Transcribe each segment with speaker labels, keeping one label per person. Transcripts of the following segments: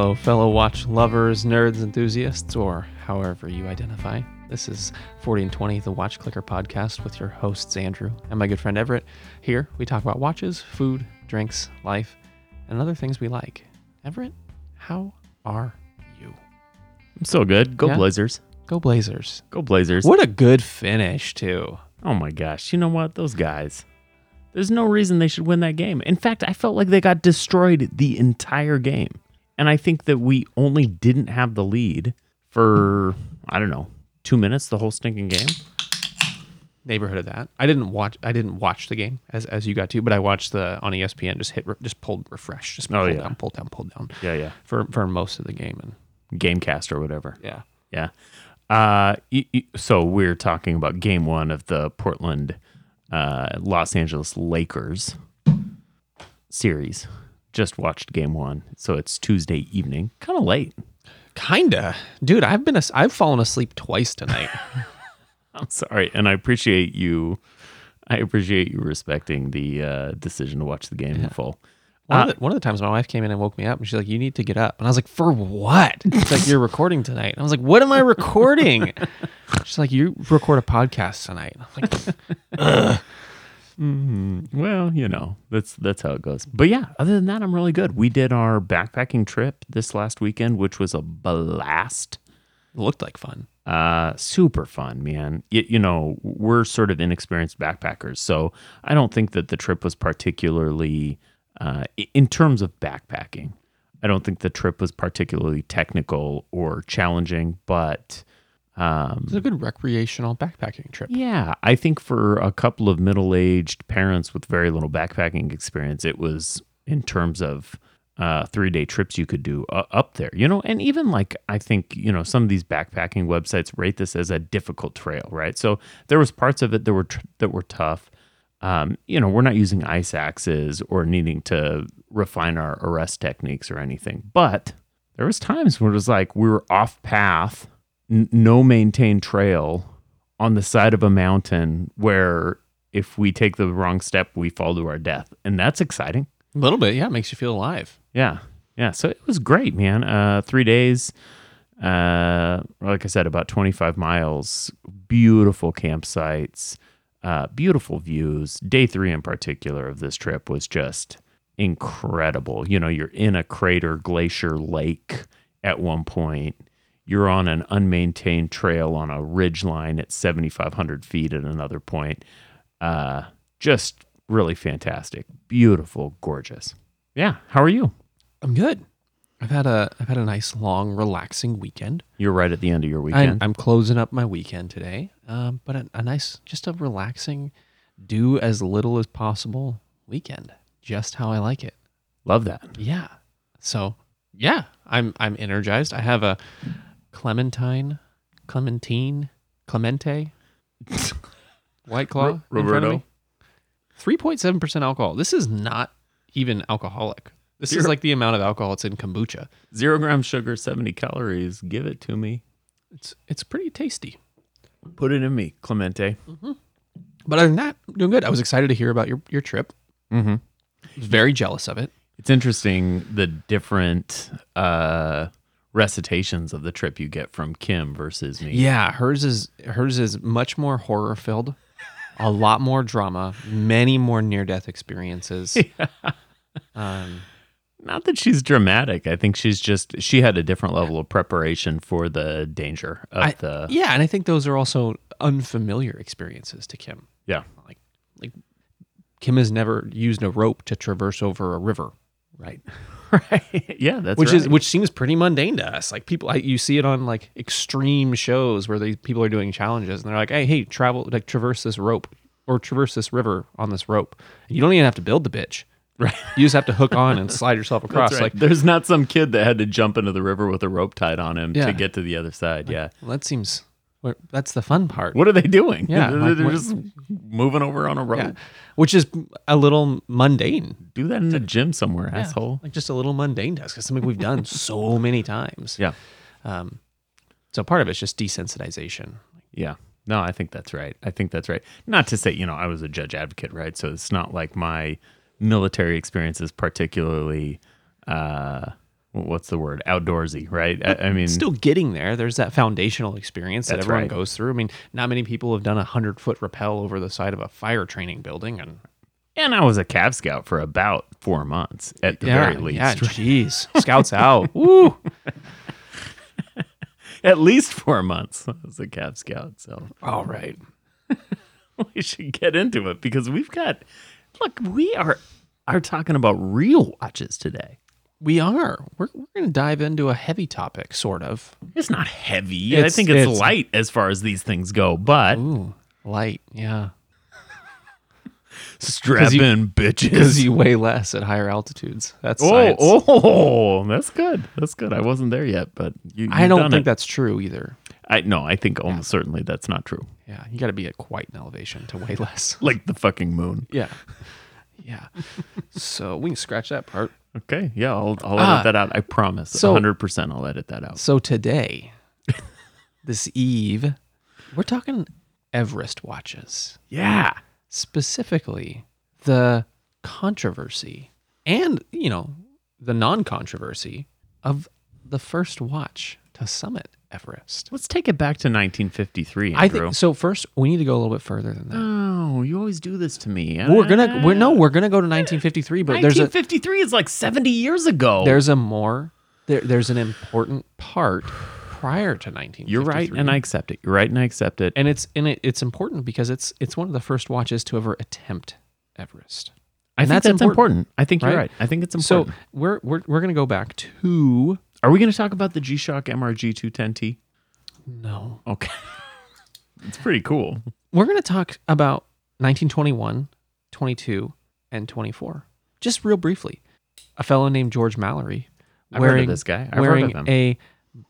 Speaker 1: Hello, fellow watch lovers, nerds, enthusiasts, or however you identify. This is 40 and 20, the Watch Clicker podcast with your hosts, Andrew and my good friend Everett. Here, we talk about watches, food, drinks, life, and other things we like. Everett, how are you?
Speaker 2: I'm so good. Go
Speaker 1: Yeah?
Speaker 2: Blazers.
Speaker 1: Go Blazers.
Speaker 2: Go Blazers.
Speaker 1: What a good finish, too.
Speaker 2: Oh my gosh. You know what? Those guys. There's no reason they should win that game. In fact, I felt like they got destroyed the entire game. And I think that we only didn't have the lead for, I don't know, two minutes the whole stinking game.
Speaker 1: Neighborhood of that. I didn't watch. I didn't watch the game as, as you got to, but I watched the on ESPN. Just hit, just pulled refresh. Just
Speaker 2: Oh,
Speaker 1: pull
Speaker 2: yeah.
Speaker 1: down, pull down, pull down
Speaker 2: Yeah, yeah.
Speaker 1: for for most of the game. And
Speaker 2: Gamecast or whatever.
Speaker 1: yeah,
Speaker 2: Yeah. Uh, so we're talking about game one of the Portland, uh, Los Angeles Lakers series. Just watched game one. So it's Tuesday evening. Kind of late.
Speaker 1: kinda, dude. I've been as- I've fallen asleep twice tonight.
Speaker 2: I'm sorry, and I appreciate you. I appreciate you respecting the uh, decision to watch the game in full.
Speaker 1: One,
Speaker 2: Uh,
Speaker 1: of the, one of the times my wife came in and woke me up and she's like, You need to get up. And I was like, For what? It's like, You're recording tonight. And I was like, What am I recording? she's like, You record a podcast tonight. I'm like,
Speaker 2: Well, you know that's that's how it goes. But yeah, other than that, I'm really good. We did our backpacking trip this last weekend, which was a blast.
Speaker 1: It looked like fun.
Speaker 2: Uh, super fun, man. Y- you know, we're sort of inexperienced backpackers, so I don't think that the trip was particularly, uh, in terms of backpacking, I don't think the trip was particularly technical or challenging. But um,
Speaker 1: It's a good recreational backpacking trip.
Speaker 2: yeah, I think for a couple of middle-aged parents with very little backpacking experience, it was in terms of uh, three-day trips you could do uh, up there. You know, and even like I think you know some of these backpacking websites rate this as a difficult trail, right? So there was parts of it that were tr- that were tough. Um, you know, we're not using ice axes or needing to refine our arrest techniques or anything, but there was times where it was like we were off path, n- no maintained trail on the side of a mountain where if we take the wrong step, we fall to our death. And that's exciting.
Speaker 1: A little bit, yeah. It makes you feel alive.
Speaker 2: Yeah. Yeah. So it was great, man. Uh, three days, uh, like I said, about 25 miles, beautiful campsites, uh, beautiful views. Day three in particular of this trip was just incredible. You know, you're in a crater glacier lake at one point. You're on an unmaintained trail on a ridge line at 7,500 feet at another point. Uh, just really fantastic. Beautiful, gorgeous. Yeah. How are you?
Speaker 1: I'm good. I've had a I've had a nice long relaxing weekend.
Speaker 2: You're right at the end of your weekend.
Speaker 1: I'm closing up my weekend today. Um, but a, a nice, just a relaxing, do as little as possible weekend. Just how I like it.
Speaker 2: Love that.
Speaker 1: Yeah. So yeah, I'm I'm energized. I have a clementine, clementine, clemente, white claw.
Speaker 2: Ro-
Speaker 1: in front of
Speaker 2: Roberto?
Speaker 1: Three point seven percent alcohol. This is not even alcoholic. This is like the amount of alcohol it's in kombucha.
Speaker 2: Zero gram sugar, 70 calories. Give it to me.
Speaker 1: It's it's pretty tasty.
Speaker 2: Put it in me, Clemente.
Speaker 1: But other than that, I'm doing good. I was excited to hear about your your trip.
Speaker 2: Mm-hmm.
Speaker 1: Very jealous of it.
Speaker 2: It's interesting the different uh, recitations of the trip you get from Kim versus me.
Speaker 1: Yeah, hers is hers is much more horror filled, a lot more drama, many more near death experiences. Um,
Speaker 2: Not that she's dramatic. I think she's just, she had a different level of preparation for the danger of
Speaker 1: I-
Speaker 2: the.
Speaker 1: yeah, and I think those are also unfamiliar experiences to Kim.
Speaker 2: Yeah.
Speaker 1: Like like Kim has never used a rope to traverse over a river, right?
Speaker 2: Right. yeah, that's
Speaker 1: which is which seems pretty mundane to us. Like people, I, you see it on like extreme shows where they people are doing challenges, and they're like, "Hey, hey, travel like traverse this rope or traverse this river on this rope." And you don't even have to build the bitch.
Speaker 2: Right.
Speaker 1: You just have to hook on and slide yourself across.
Speaker 2: Right.
Speaker 1: Like
Speaker 2: There's not some kid that had to jump into the river with a rope tied on him
Speaker 1: Yeah.
Speaker 2: to get to the other side. Yeah.
Speaker 1: well, that seems that's the fun part.
Speaker 2: What are they doing?
Speaker 1: Yeah,
Speaker 2: they're,
Speaker 1: like,
Speaker 2: they're just moving over on a rope.
Speaker 1: Yeah. Which is a little mundane.
Speaker 2: Do that in the gym somewhere,
Speaker 1: Yeah,
Speaker 2: asshole.
Speaker 1: Like just a little mundane task. It's something we've done so many times.
Speaker 2: Yeah,
Speaker 1: Um, so part of it's just desensitization.
Speaker 2: yeah. No, I think that's right. I think that's right. Not to say, you know, I was a judge advocate, right? So it's not like my military experience is particularly uh, what's the word? Outdoorsy, right? I, I mm, mean,
Speaker 1: Still getting there. There's that foundational experience that everyone
Speaker 2: right.
Speaker 1: goes through. I mean, not many people have done a hundred foot rappel over the side of a fire training building, and
Speaker 2: and I was a Cav Scout for about four months at the
Speaker 1: yeah,
Speaker 2: very least.
Speaker 1: yeah, jeez, scouts out. Woo!
Speaker 2: At least four months as a Cav Scout. So
Speaker 1: All right.
Speaker 2: we should get into it because we've got look, we are are talking about real watches today.
Speaker 1: We are. We're, we're going to dive into a heavy topic, sort of.
Speaker 2: It's not heavy. I think it's,
Speaker 1: it's-
Speaker 2: light as far as these things go, but
Speaker 1: Ooh, light. Yeah.
Speaker 2: strap
Speaker 1: you-
Speaker 2: in, bitches.
Speaker 1: Because you weigh less at higher altitudes. That's
Speaker 2: Oh,
Speaker 1: science.
Speaker 2: oh, that's good. That's good. I wasn't there yet, but you,
Speaker 1: I don't think
Speaker 2: it.
Speaker 1: that's true either.
Speaker 2: I no, I think almost certainly that's not true.
Speaker 1: Yeah, you got to be at quite an elevation to weigh less.
Speaker 2: Like the fucking moon.
Speaker 1: Yeah. Yeah. so we can scratch that part.
Speaker 2: Okay, yeah, I'll, I'll
Speaker 1: Ah.
Speaker 2: edit that out. I promise.
Speaker 1: So-
Speaker 2: hundred percent, I'll edit that out.
Speaker 1: So today, this eve, we're talking Everest watches,
Speaker 2: Yeah,
Speaker 1: specifically the controversy and, you know, the non controversy of the first watch to summit Everest.
Speaker 2: let's take it back to 1953.
Speaker 1: I think so. First, we need to go a little bit further than that.
Speaker 2: Oh, you always do this to me.
Speaker 1: we're gonna, we're no, we're gonna go to 1953, but there's a
Speaker 2: 1953 is like 70 years ago.
Speaker 1: there's a more there, there's an important part prior to 1953.
Speaker 2: You're right, and I accept it. You're right, and I accept it.
Speaker 1: and it's and it, it's important because it's it's one of the first watches to ever attempt Everest.
Speaker 2: I
Speaker 1: And
Speaker 2: think
Speaker 1: that's
Speaker 2: that's, important. I think you're
Speaker 1: right?
Speaker 2: right. I think it's important.
Speaker 1: So we're we're we're gonna go back to
Speaker 2: are we going to talk about the G-Shock MRG 210T?
Speaker 1: no,
Speaker 2: Okay, it's pretty cool.
Speaker 1: we're gonna talk about 1921, 22, and 24. Just real briefly, a fellow named George Mallory
Speaker 2: I've heard of
Speaker 1: wearing
Speaker 2: this guy. I've heard
Speaker 1: wearing
Speaker 2: of him.
Speaker 1: a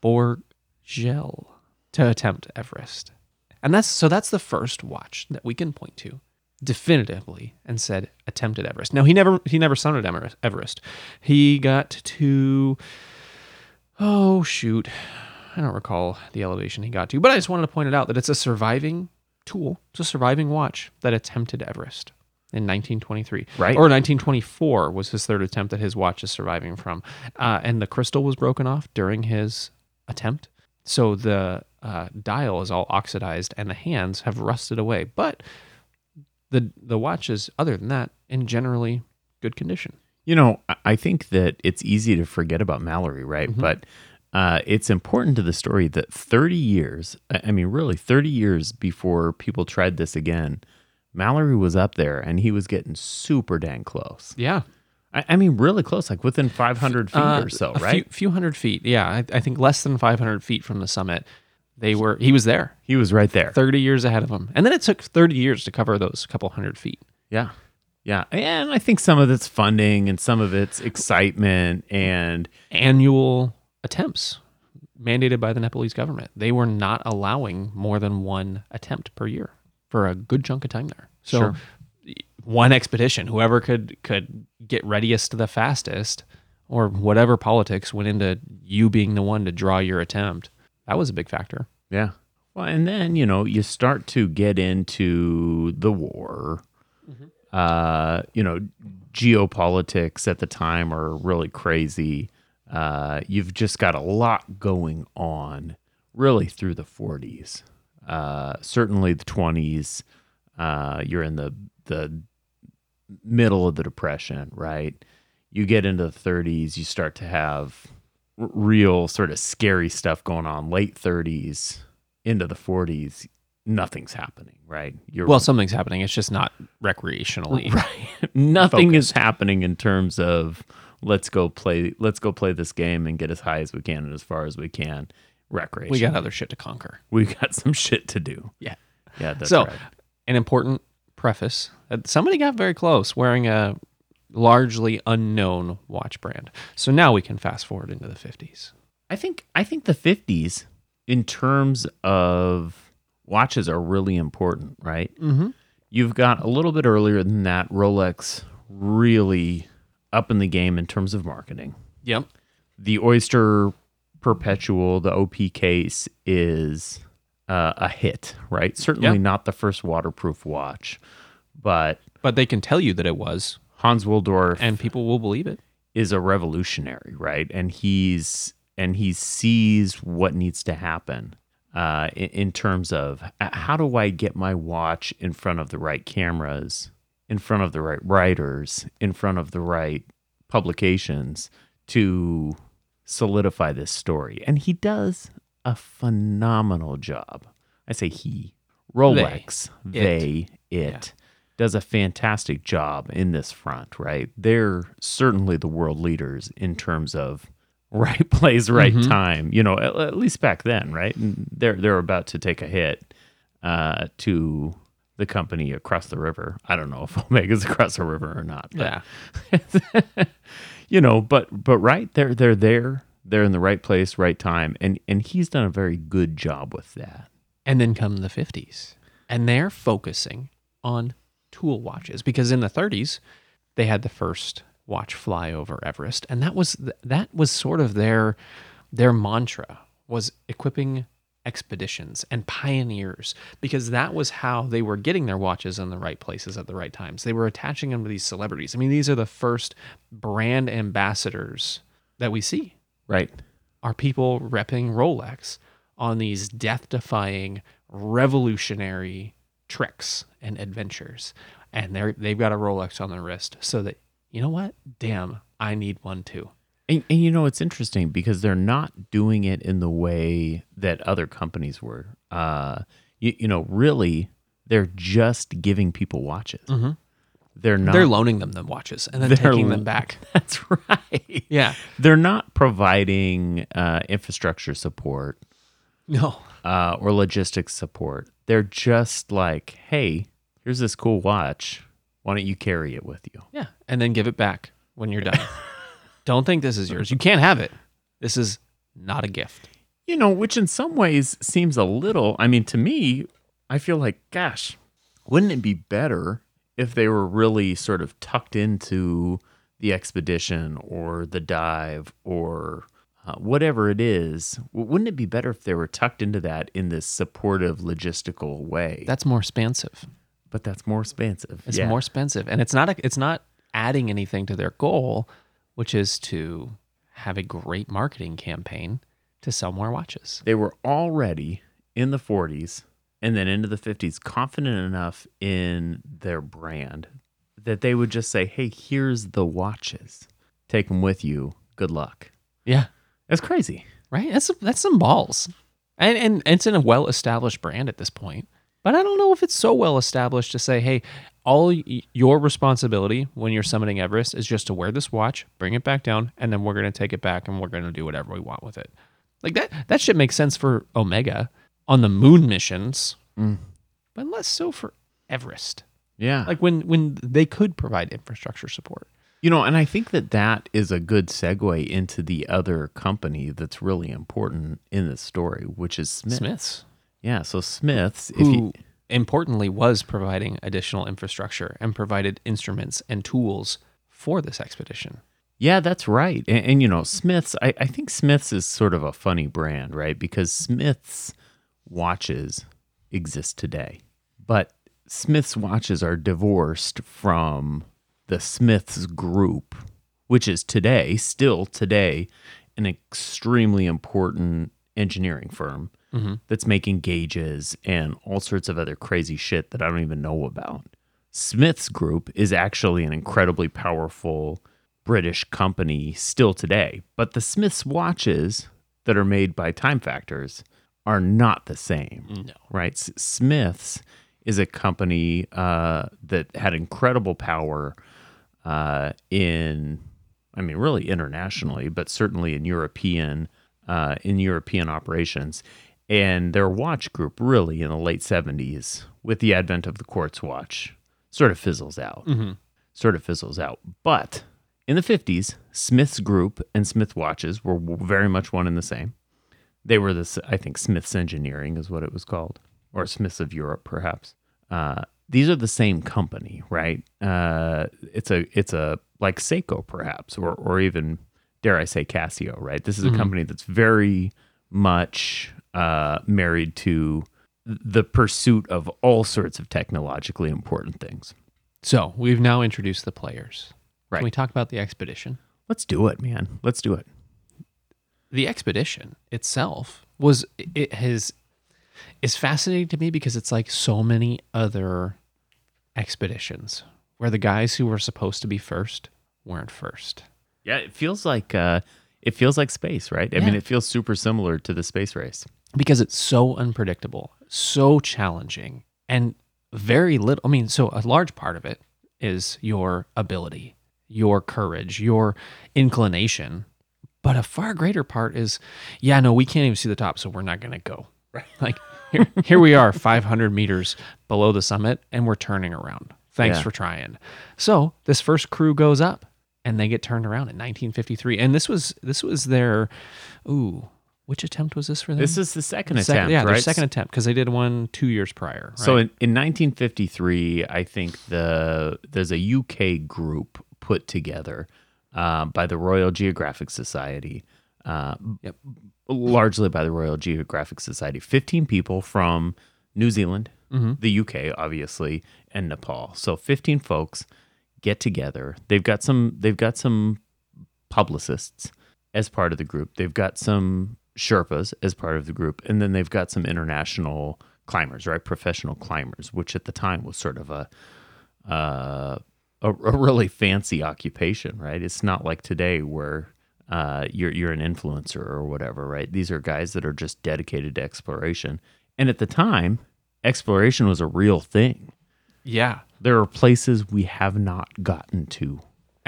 Speaker 1: Borgel to attempt Everest. And that's so that's the first watch that we can point to definitively and said attempted Everest. Now he never he never summited Everest. He got to oh shoot. I don't recall the elevation he got to, but I just wanted to point it out that it's a surviving tool. It's a surviving watch that attempted Everest in 1923.
Speaker 2: Right.
Speaker 1: Or 1924 was his third attempt that his watch is surviving from. Uh, and the crystal was broken off during his attempt. So the uh, dial is all oxidized and the hands have rusted away. But the the watch is, other than that, in generally good condition.
Speaker 2: You know, I- think that it's easy to forget about Mallory, right? But uh, it's important to the story that 30 years, I mean, really 30 years before people tried this again, Mallory was up there and he was getting super dang close.
Speaker 1: Yeah.
Speaker 2: I, I mean, really close, like within 500 feet
Speaker 1: Uh,
Speaker 2: or so, right?
Speaker 1: Few, few hundred feet. Yeah. I, I think less than 500 feet from the summit. They were, he was there
Speaker 2: he was right there.
Speaker 1: 30 years ahead of him. And then it took 30 years to cover those couple hundred feet.
Speaker 2: Yeah. Yeah. And I think some of it's funding and some of it's excitement and
Speaker 1: annual attempts mandated by the Nepalese government. They were not allowing more than one attempt per year for a good chunk of time there. So
Speaker 2: Sure.
Speaker 1: one expedition, whoever could could get readiest to the fastest or whatever politics went into you being the one to draw your attempt. That was a big factor.
Speaker 2: Yeah. Well, and then, you know, you start to get into the war. Uh, you know, geopolitics at the time are really crazy. Uh, you've just got a lot going on really through the 40s. Uh, certainly the 20s. Uh, you're in the the middle of the depression, right? You get into the 30s, you start to have real sort of scary stuff going on. Late 30s into the 40s, nothing's happening, right? You're
Speaker 1: Well, something's happening. It's just not recreationally.
Speaker 2: right. Nothing is happening in terms of let's go play let's go play this game and get as high as we can and as far as we can. Recreation.
Speaker 1: We got other shit to conquer.
Speaker 2: we got some shit to do.
Speaker 1: Yeah.
Speaker 2: Yeah, that's
Speaker 1: so,
Speaker 2: right.
Speaker 1: an important preface. Uh, Somebody got very close wearing a largely unknown watch brand. So now we can fast forward into the 50s.
Speaker 2: I think I think the 50s in terms of watches are really important, right?
Speaker 1: Mm-hmm.
Speaker 2: You've got a little bit earlier than that Rolex really up in the game in terms of marketing.
Speaker 1: Yep.
Speaker 2: The Oyster Perpetual, the OP case is uh, a hit, right? Certainly
Speaker 1: Yeah.
Speaker 2: not the first waterproof watch, but
Speaker 1: But they can tell you that it was,
Speaker 2: Hans Wilsdorf
Speaker 1: and people will believe it.
Speaker 2: is a revolutionary, right? And he's and he sees what needs to happen uh, in, in terms of uh, how do I get my watch in front of the right cameras, in front of the right writers, in front of the right publications to solidify this story. And he does a phenomenal job. I say he, Rolex,
Speaker 1: They.
Speaker 2: they, it, does a fantastic job in this front, right? They're certainly the world leaders in terms of right place, right
Speaker 1: Mhm.
Speaker 2: time. You know, at, at least back then, right? And they're they're about to take a hit uh, to the company across the river. I don't know if Omega's across the river or not. But,
Speaker 1: Yeah.
Speaker 2: you know, but but right, they're they're there. They're in the right place, right time, and and he's done a very good job with that.
Speaker 1: And then come the 50s. And they're focusing on tool watches because in the 30s they had the first watch fly over Everest and that was that was sort of their their mantra was equipping expeditions and pioneers because that was how they were getting their watches in the right places at the right times. They were attaching them to these celebrities. I mean, these are the first brand ambassadors that we see
Speaker 2: Right.
Speaker 1: are people repping Rolex on these death defying, revolutionary tricks and adventures. And they're, they've got a Rolex on their wrist so that, you know what? Damn, I need one too.
Speaker 2: And, and you know it's interesting because they're not doing it in the way that other companies were. Uh, you, you know, really, they're just giving people watches.
Speaker 1: Mhm.
Speaker 2: They're not.
Speaker 1: They're loaning them the watches and then taking them back.
Speaker 2: that's right.
Speaker 1: Yeah.
Speaker 2: They're not providing uh, infrastructure support
Speaker 1: No.
Speaker 2: uh, or logistics support. They're just like, hey, here's this cool watch. Why don't you carry it with you?
Speaker 1: Yeah. And then give it back when you're done. Don't think this is yours. You can't have it. This is not a gift.
Speaker 2: You know, which in some ways seems a little, I mean, to me, I feel like, gosh, wouldn't it be better if they were really sort of tucked into the expedition or the dive or uh, whatever it is? Wouldn't it be better if they were tucked into that in this supportive logistical way?
Speaker 1: That's more expansive.
Speaker 2: But that's more expensive.
Speaker 1: It's
Speaker 2: Yeah.
Speaker 1: more expensive, and it's not a, it's not adding anything to their goal, which is to have a great marketing campaign to sell more watches.
Speaker 2: they were already in the 40s and then into the 50s confident enough in their brand that they would just say, hey, here's the watches. Take them with you. Good luck.
Speaker 1: Yeah,
Speaker 2: That's crazy.
Speaker 1: right. That's that's some balls, and and it's in a well established brand at this point. But I don't know if it's so well established to say, hey, all your responsibility when you're summiting Everest is just to wear this watch, bring it back down, and then we're gonna take it back and we're gonna do whatever we want with it. Like that that should make sense for Omega on the moon missions, mm. but less so for Everest.
Speaker 2: Yeah.
Speaker 1: like when when they could provide infrastructure support.
Speaker 2: you know, and I think that that is a good segue into the other company that's really important in this story, which is Smith.
Speaker 1: Smiths,
Speaker 2: Yeah. So Smith's, if
Speaker 1: who
Speaker 2: you,
Speaker 1: importantly was providing additional infrastructure and provided instruments and tools for this expedition.
Speaker 2: Yeah, that's right. And, and you know, Smith's, I, I think Smith's is sort of a funny brand, right? Because Smith's watches exist today, but Smith's watches are divorced from the Smith's group, which is today, still today, an extremely important engineering firm that's making gauges and all sorts of other crazy shit that I don't even know about. Smith's Group is actually an incredibly powerful British company still today, but the Smith's watches that are made by Time Factors are not the same,
Speaker 1: No.
Speaker 2: right? S- Smith's is a company uh, that had incredible power uh, in, I mean, really internationally, but certainly in European uh, in European operations. And their watch group, really, in the late '70s, with the advent of the quartz watch, sort of fizzles out. Sort of fizzles out. But in the '50s, Smith's group and Smith watches were very much one and the same. They were this, I think, Smith's Engineering is what it was called, or Smiths of Europe, perhaps. Uh, these are the same company, right? Uh, it's a, it's a like Seiko, perhaps, or or even dare I say Casio, right? This is a company that's very much uh, married to the pursuit of all sorts of technologically important things.
Speaker 1: So we've now introduced the players.
Speaker 2: Right.
Speaker 1: Can we talk about the expedition?
Speaker 2: Let's do it, man. Let's do it.
Speaker 1: the expedition itself was it has is fascinating to me because it's like so many other expeditions where the guys who were supposed to be first weren't first.
Speaker 2: Yeah, it feels like uh, it feels like space, right? I
Speaker 1: Yeah.
Speaker 2: mean, it feels super similar to the space race.
Speaker 1: Because it's so unpredictable, so challenging, and very little. I mean, so a large part of it is your ability, your courage, your inclination. But a far greater part is, yeah, no, we can't even see the top, so we're not going to go. Right. Like here, here we are, 500 meters below the summit, and we're turning around. Thanks
Speaker 2: Yeah.
Speaker 1: for trying. So this first crew goes up, and they get turned around in 1953, and this was this was their, ooh, which attempt was this for them?
Speaker 2: This is the second
Speaker 1: Second-
Speaker 2: attempt,
Speaker 1: yeah, their second attempt because they did one two years prior.
Speaker 2: So in, in 1953, I think the there's a UK group put together uh, by the Royal Geographic Society, uh,
Speaker 1: Yep.
Speaker 2: largely by the Royal Geographic Society. 15 people from New Zealand,
Speaker 1: Mm-hmm.
Speaker 2: the UK, obviously, and Nepal. So 15 folks get together. They've got some. They've got some publicists as part of the group. They've got some Sherpas as part of the group, and then they've got some international climbers, right? Professional climbers, which at the time was sort of a uh, a, a really fancy occupation, right? It's not like today where uh, you're you're an influencer or whatever, right? These are guys that are just dedicated to exploration, and at the time, exploration was a real thing.
Speaker 1: yeah,
Speaker 2: There are places we have not gotten to.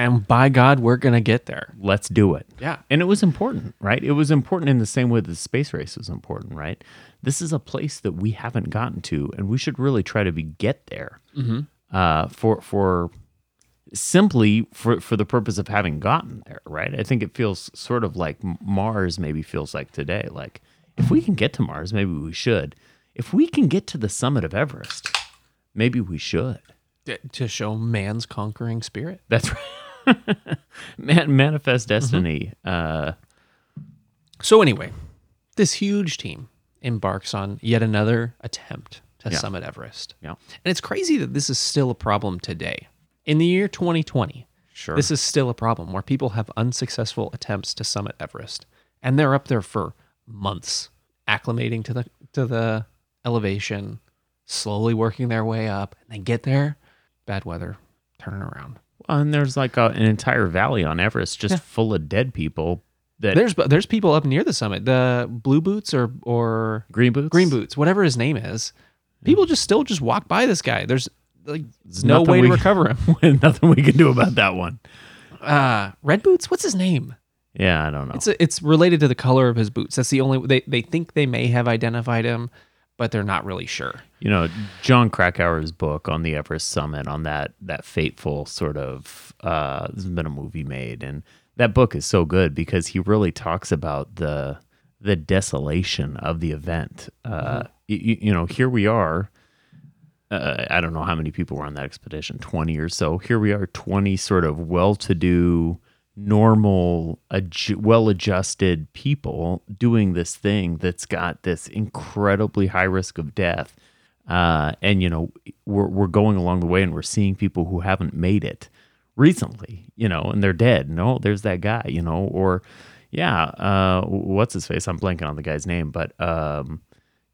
Speaker 1: And by God, we're gonna get there.
Speaker 2: Let's do it.
Speaker 1: Yeah,
Speaker 2: And it was important, right? It was important in the same way that the space race was important, right? This is a place that we haven't gotten to, and we should really try to be get there uh, for for simply for for the purpose of having gotten there, right? I think it feels sort of like Mars maybe feels like today. Like if we can get to Mars, maybe we should. If we can get to the summit of Everest, maybe we should.
Speaker 1: To show man's conquering spirit.
Speaker 2: That's right. Man, manifest destiny. Uh,
Speaker 1: So anyway, this huge team embarks on yet another attempt to
Speaker 2: Yeah.
Speaker 1: summit Everest.
Speaker 2: yeah,
Speaker 1: And it's crazy that this is still a problem today. In the year 2020,
Speaker 2: sure.
Speaker 1: this is still a problem where people have unsuccessful attempts to summit Everest, and they're up there for months, acclimating to the to the elevation, slowly working their way up, and they get there, bad weather, turning around.
Speaker 2: And there's like a, an entire valley on Everest just full of dead people. That
Speaker 1: There's there's people up near the summit, the blue boots or or
Speaker 2: green boots.
Speaker 1: green boots, whatever his name is. People just still just walk by this guy. There's like
Speaker 2: There's
Speaker 1: no way to
Speaker 2: we-
Speaker 1: recover him.
Speaker 2: Nothing we can do about that one.
Speaker 1: Uh, red boots. What's his name?
Speaker 2: Yeah, I don't know.
Speaker 1: It's a, it's related to the color of his boots. That's the only they they think they may have identified him, but they're not really sure.
Speaker 2: you know, Jon Krakauer's book on the Everest summit on that that fateful sort of uh there's been a movie made and that book is so good because he really talks about the the desolation of the event. Uh you, you know, here we are uh, I don't know how many people were on that expedition, 20 or so. Here we are, 20 sort of well to do, normal, well adjusted people doing this thing that's got this incredibly high risk of death. Uh, and, you know, we're, we're going along the way and we're seeing people who haven't made it recently, you know, and they're dead. No, there's that guy, you know, or yeah, uh, what's his face? I'm blanking on the guy's name, but, um,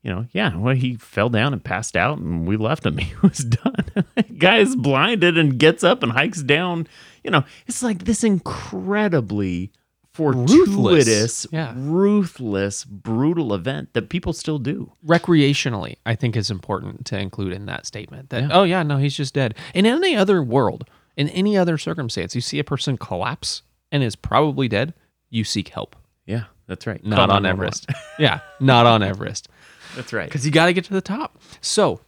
Speaker 2: you know, yeah, well, he fell down and passed out, and we left him. He was done. Guy is blinded and gets up and hikes down. You know, it's like this incredibly fortuitous,
Speaker 1: Yeah.
Speaker 2: ruthless, brutal event that people still do.
Speaker 1: Recreationally, I think is important to include in that statement. That oh yeah, no, he's just dead. In any other world, in any other circumstance, you see a person collapse and is probably dead, you seek help.
Speaker 2: Yeah, that's right.
Speaker 1: Not
Speaker 2: Call
Speaker 1: on Everest. yeah, not on Everest.
Speaker 2: That's right.
Speaker 1: because you got to get to the top. So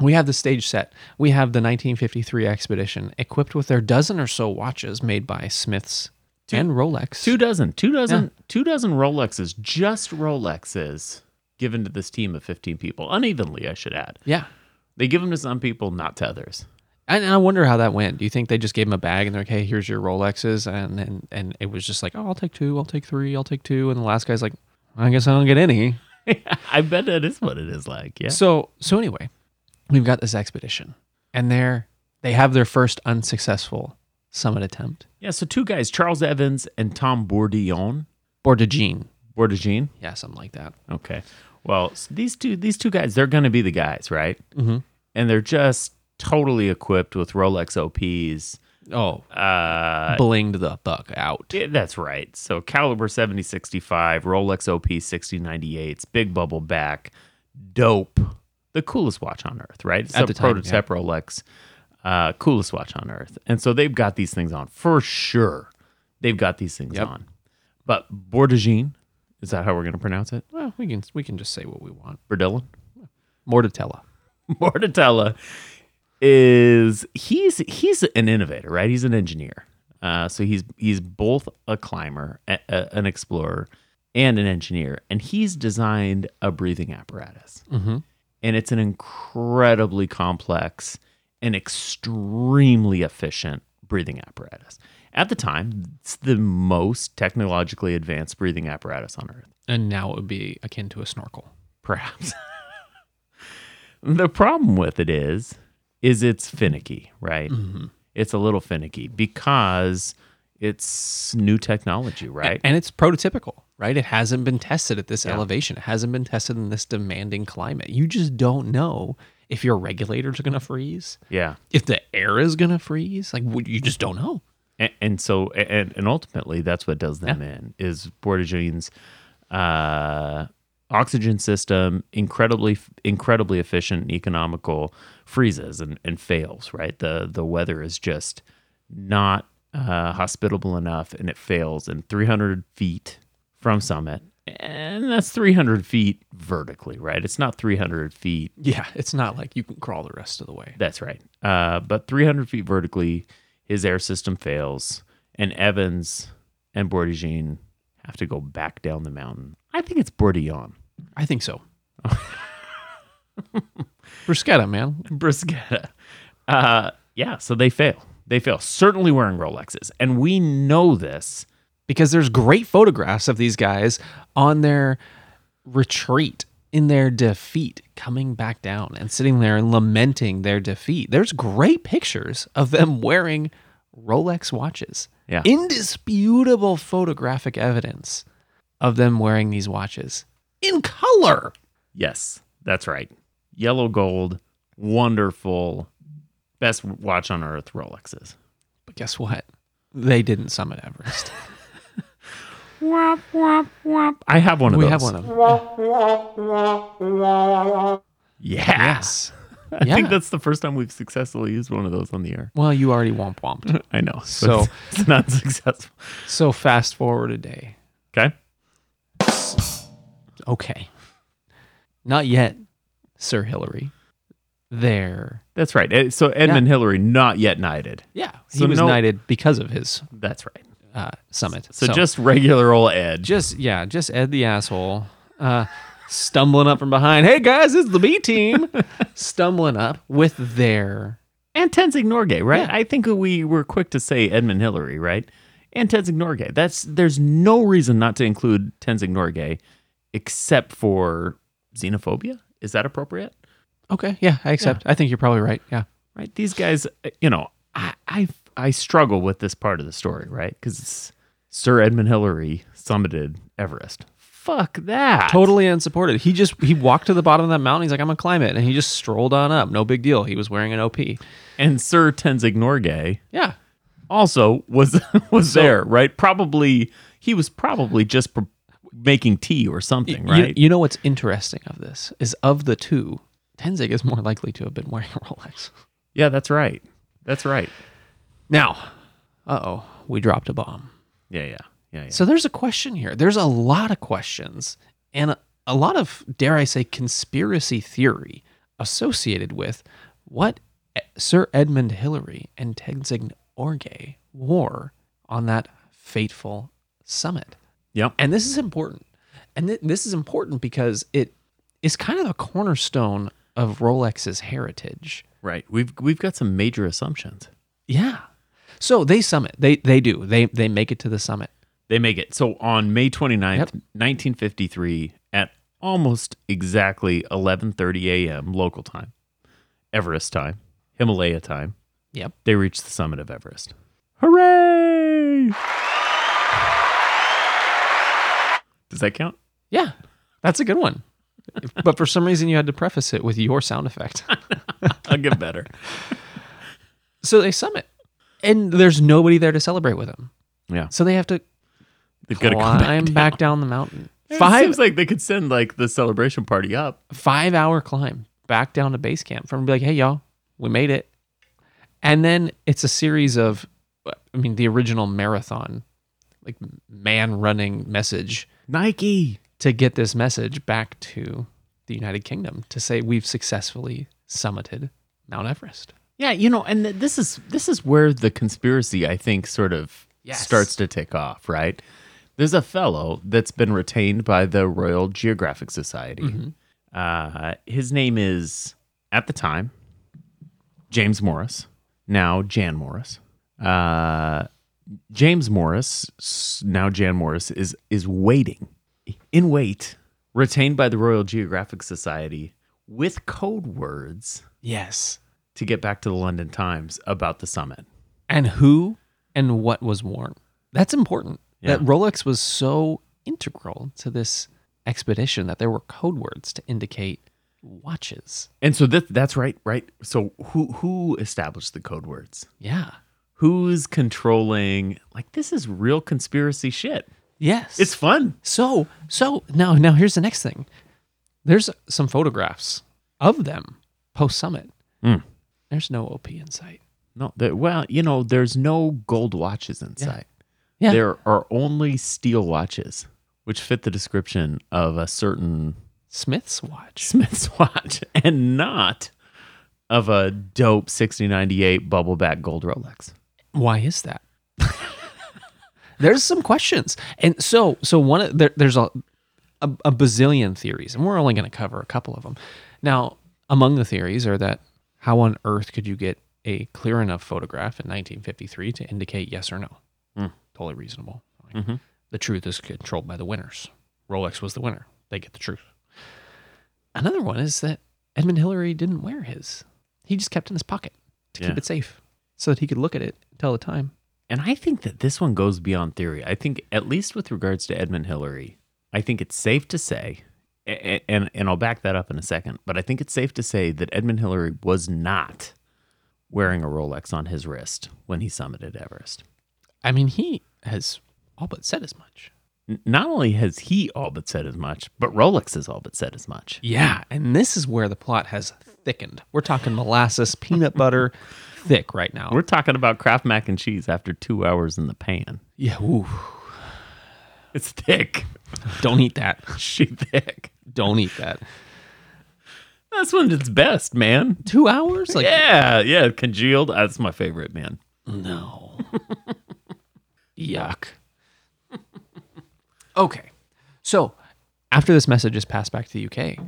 Speaker 1: we have the stage set. We have the 1953 expedition equipped with their dozen or so watches made by Smiths and Rolex.
Speaker 2: Two dozen, two dozen, two dozen Rolexes, just Rolexes, given to this team of 15 people, unevenly, I should add.
Speaker 1: yeah.
Speaker 2: They give them to some people, not to others.
Speaker 1: And I wonder how that went. Do you think they just gave him a bag and they're like, "Hey, here's your Rolexes," and and and it was just like, "Oh, I'll take two, I'll take three, I'll take two," and the last guy's like, "I guess I don't get any."
Speaker 2: I bet that is what it is like. Yeah.
Speaker 1: So so anyway, we've got this expedition, and they're they have their first unsuccessful summit attempt.
Speaker 2: Yeah, so two guys, Charles Evans and Tom Bourdillon.
Speaker 1: Bourdillon.
Speaker 2: Bourdillon?
Speaker 1: Yeah, something like that.
Speaker 2: Okay. Well, these two these two guys, they're going to be the guys, right?
Speaker 1: Mm-hmm.
Speaker 2: And they're just totally equipped with Rolex OPs.
Speaker 1: Oh,
Speaker 2: Uh,
Speaker 1: blinged the fuck out.
Speaker 2: yeah, that's right. So caliber 7065, Rolex OP 6098s, big bubble back, dope. The coolest watch on earth, right? It's
Speaker 1: At
Speaker 2: a
Speaker 1: the time,
Speaker 2: prototype Rolex, uh, coolest watch on earth. And so they've got these things on for sure. They've got these things
Speaker 1: Yep.
Speaker 2: on. But Bourdillon, is that how we're going to pronounce it?
Speaker 1: Well, we can we can just say what we want.
Speaker 2: Bourdillon?
Speaker 1: Mortadella.
Speaker 2: Mortadella is he's he's an innovator, right? He's an engineer. Uh, so he's he's both a climber, a, a- an explorer, and an engineer, and he's designed a breathing apparatus,
Speaker 1: Mm-hmm.
Speaker 2: And it's an incredibly complex and extremely efficient breathing apparatus. At the time, it's the most technologically advanced breathing apparatus on Earth.
Speaker 1: And now it would be akin to a snorkel.
Speaker 2: perhaps. the problem with it is, is it's finicky, right?
Speaker 1: Mm-hmm.
Speaker 2: It's a little finicky because it's new technology, right?
Speaker 1: And it's prototypical, right? It hasn't been tested at this
Speaker 2: Yeah.
Speaker 1: elevation. It hasn't been tested in this demanding climate. You just don't know if your regulators are going to freeze,
Speaker 2: yeah,
Speaker 1: if the air is going to freeze. Like, you just don't know.
Speaker 2: and, and so and, and ultimately that's what does them in is Bordegine's uh, oxygen system incredibly incredibly efficient and economical freezes and, and fails right the the weather is just not uh, hospitable enough and it fails in 300 feet from summit and that's 300 feet vertically right it's not 300 feet
Speaker 1: Yeah, it's not like you can crawl the rest of the way.
Speaker 2: that's right. Uh, but 300 feet vertically, his air system fails, and Evans and Bourdillon have to go back down the mountain. I think it's Bourdillon.
Speaker 1: I think so. Bruschetta, man.
Speaker 2: Bruschetta. Uh, yeah, so they fail. They fail. Certainly wearing Rolexes. And we know this.
Speaker 1: because there's great photographs of these guys on their retreat in their defeat coming back down and sitting there and lamenting their defeat there's great pictures of them wearing rolex watches
Speaker 2: Yeah.
Speaker 1: indisputable photographic evidence of them wearing these watches in color
Speaker 2: Yes, that's right. Yellow gold, wonderful, best watch on earth Rolexes.
Speaker 1: but guess what they didn't summit everest
Speaker 2: Womp, womp, womp. I have one of
Speaker 1: we
Speaker 2: those.
Speaker 1: have one of them
Speaker 2: Yeah.
Speaker 1: yes
Speaker 2: I
Speaker 1: Yeah.
Speaker 2: think that's the first time we've successfully used one of those on the air.
Speaker 1: well you already womp womped
Speaker 2: I know.
Speaker 1: So-
Speaker 2: it's, it's not successful.
Speaker 1: so fast forward a day
Speaker 2: Okay.
Speaker 1: Okay. Not yet, Sir Hillary. There.
Speaker 2: That's right. Eh, So Edmund Hillary not yet knighted.
Speaker 1: Yeah. He
Speaker 2: So
Speaker 1: was
Speaker 2: no-
Speaker 1: knighted because of his
Speaker 2: That's right.
Speaker 1: uh, summit.
Speaker 2: So, just regular old Ed.
Speaker 1: just yeah, just Ed the asshole, uh, stumbling up from behind. Hey guys, it's the B team. stumbling up with their
Speaker 2: and Tenzing Norgay, right?
Speaker 1: Yeah.
Speaker 2: I think we were quick to say Edmund Hillary, right? And Tenzing Norgay. That's there's no reason not to include Tenzing Norgay except for xenophobia. Is that appropriate?
Speaker 1: Okay, yeah, I accept. I think you're probably right. Yeah.
Speaker 2: right? These guys, uh, you know, I I, I struggle with this part of the story, right? Because Sir Edmund Hillary summited Everest. Fuck that.
Speaker 1: Totally unsupported. He just he walked to the bottom of that mountain. He's like, I'm gonna climb it, and he just strolled on up. No big deal. He was wearing an OP.
Speaker 2: And Sir Tenzing Norgay
Speaker 1: Yeah.
Speaker 2: also was was
Speaker 1: So-
Speaker 2: there, right? Probably he was probably just making tea or something,
Speaker 1: You-
Speaker 2: right?
Speaker 1: You, know what's interesting of this is of the two, Tenzing is more likely to have been wearing a Rolex.
Speaker 2: yeah, that's right. That's right.
Speaker 1: Now, uh oh, we dropped a bomb.
Speaker 2: Yeah, yeah, yeah. yeah.
Speaker 1: So there's a question here. There's a lot of questions and a, a lot of, dare I say, conspiracy theory associated with what Sir Edmund Hillary and Tenzing Norgay wore on that fateful summit.
Speaker 2: Yep.
Speaker 1: And this is important. And th- this is important because it is kind of a cornerstone of Rolex's heritage.
Speaker 2: Right. We've we've got some major assumptions.
Speaker 1: Yeah. So they summit. They they do. They they make it to the summit.
Speaker 2: They make it. So on May 29th,
Speaker 1: Yep.
Speaker 2: 1953 at almost exactly 11:30 a.m. local time, Everest time, Himalaya time,
Speaker 1: Yep.
Speaker 2: they reach the summit of Everest. Hooray! Does that count?
Speaker 1: Yeah, that's a good one. But for some reason, you had to preface it with your sound effect.
Speaker 2: I'll get better.
Speaker 1: so they summit, and there's nobody there to celebrate with them.
Speaker 2: Yeah.
Speaker 1: So they have to
Speaker 2: They've got to come back
Speaker 1: climb
Speaker 2: down.
Speaker 1: back down the mountain.
Speaker 2: It
Speaker 1: Five
Speaker 2: seems like they could send like the celebration party up.
Speaker 1: five hour climb back down to base camp from be like, hey y'all, we made it. And then it's a series of I mean, the original marathon, like man running message
Speaker 2: Nike.
Speaker 1: To get this message back to the United Kingdom to say we've successfully summited Mount Everest.
Speaker 2: Yeah, you know, and th- this is this is where the conspiracy I think sort of
Speaker 1: Yes.
Speaker 2: starts to take off, right? There's a fellow that's been retained by the Royal Geographic Society. Uh, his name is at the time James Morris, now Jan Morris. Uh, James Morris, now Jan Morris, is is waiting in wait, retained by the Royal Geographic Society with code words
Speaker 1: Yes.
Speaker 2: to get back to the London Times about the summit.
Speaker 1: And who and what was worn. That's important.
Speaker 2: Yeah.
Speaker 1: That Rolex was so integral to this expedition that there were code words to indicate watches.
Speaker 2: And so that that's right, right. So who who established the code words?
Speaker 1: Yeah.
Speaker 2: Who's controlling like this is real conspiracy shit.
Speaker 1: Yes.
Speaker 2: It's fun.
Speaker 1: so so now now here's the next thing. There's some photographs of them post summit.
Speaker 2: Mm.
Speaker 1: There's no OP in sight.
Speaker 2: No, there, well, you know, there's no gold watches in sight.
Speaker 1: Yeah.
Speaker 2: There are only steel watches, which fit the description of a certain
Speaker 1: Smith's watch.
Speaker 2: Smith's watch and not of a dope 6098 bubble back gold Rolex.
Speaker 1: Why is that? There's some questions, and so so one of- there, there's a, a a bazillion theories, and we're only going to cover a couple of them. Now, among the theories are that how on earth could you get a clear enough photograph in 1953 to indicate yes or no?
Speaker 2: Hmm.
Speaker 1: Totally reasonable.
Speaker 2: Mhm.
Speaker 1: The truth is controlled by the winners. Rolex was the winner; they get the truth. Another one is that Edmund Hillary didn't wear his; he just kept it in his pocket to
Speaker 2: Yeah.
Speaker 1: keep it safe, so that he could look at it and tell the time.
Speaker 2: And I think that this one goes beyond theory. I think, at least with regards to Edmund Hillary, I think it's safe to say, and and I'll back that up in a second, but I think it's safe to say that Edmund Hillary was not wearing a Rolex on his wrist when he summited Everest.
Speaker 1: I mean, he has all but said as much.
Speaker 2: Not only has he all but said as much, but Rolex has all but said as much.
Speaker 1: Yeah, and this is where the plot has thickened. We're talking molasses, peanut butter, thick right now.
Speaker 2: We're talking about Kraft mac and cheese after two hours in the pan.
Speaker 1: yeah, ooh,
Speaker 2: It's thick.
Speaker 1: don't eat that.
Speaker 2: She thick.
Speaker 1: Don't eat that.
Speaker 2: That's when it's best, man.
Speaker 1: Two hours? Like,
Speaker 2: yeah, yeah, congealed. That's my favorite, man.
Speaker 1: no. Yuck. okay, so after this message is passed back to the UK,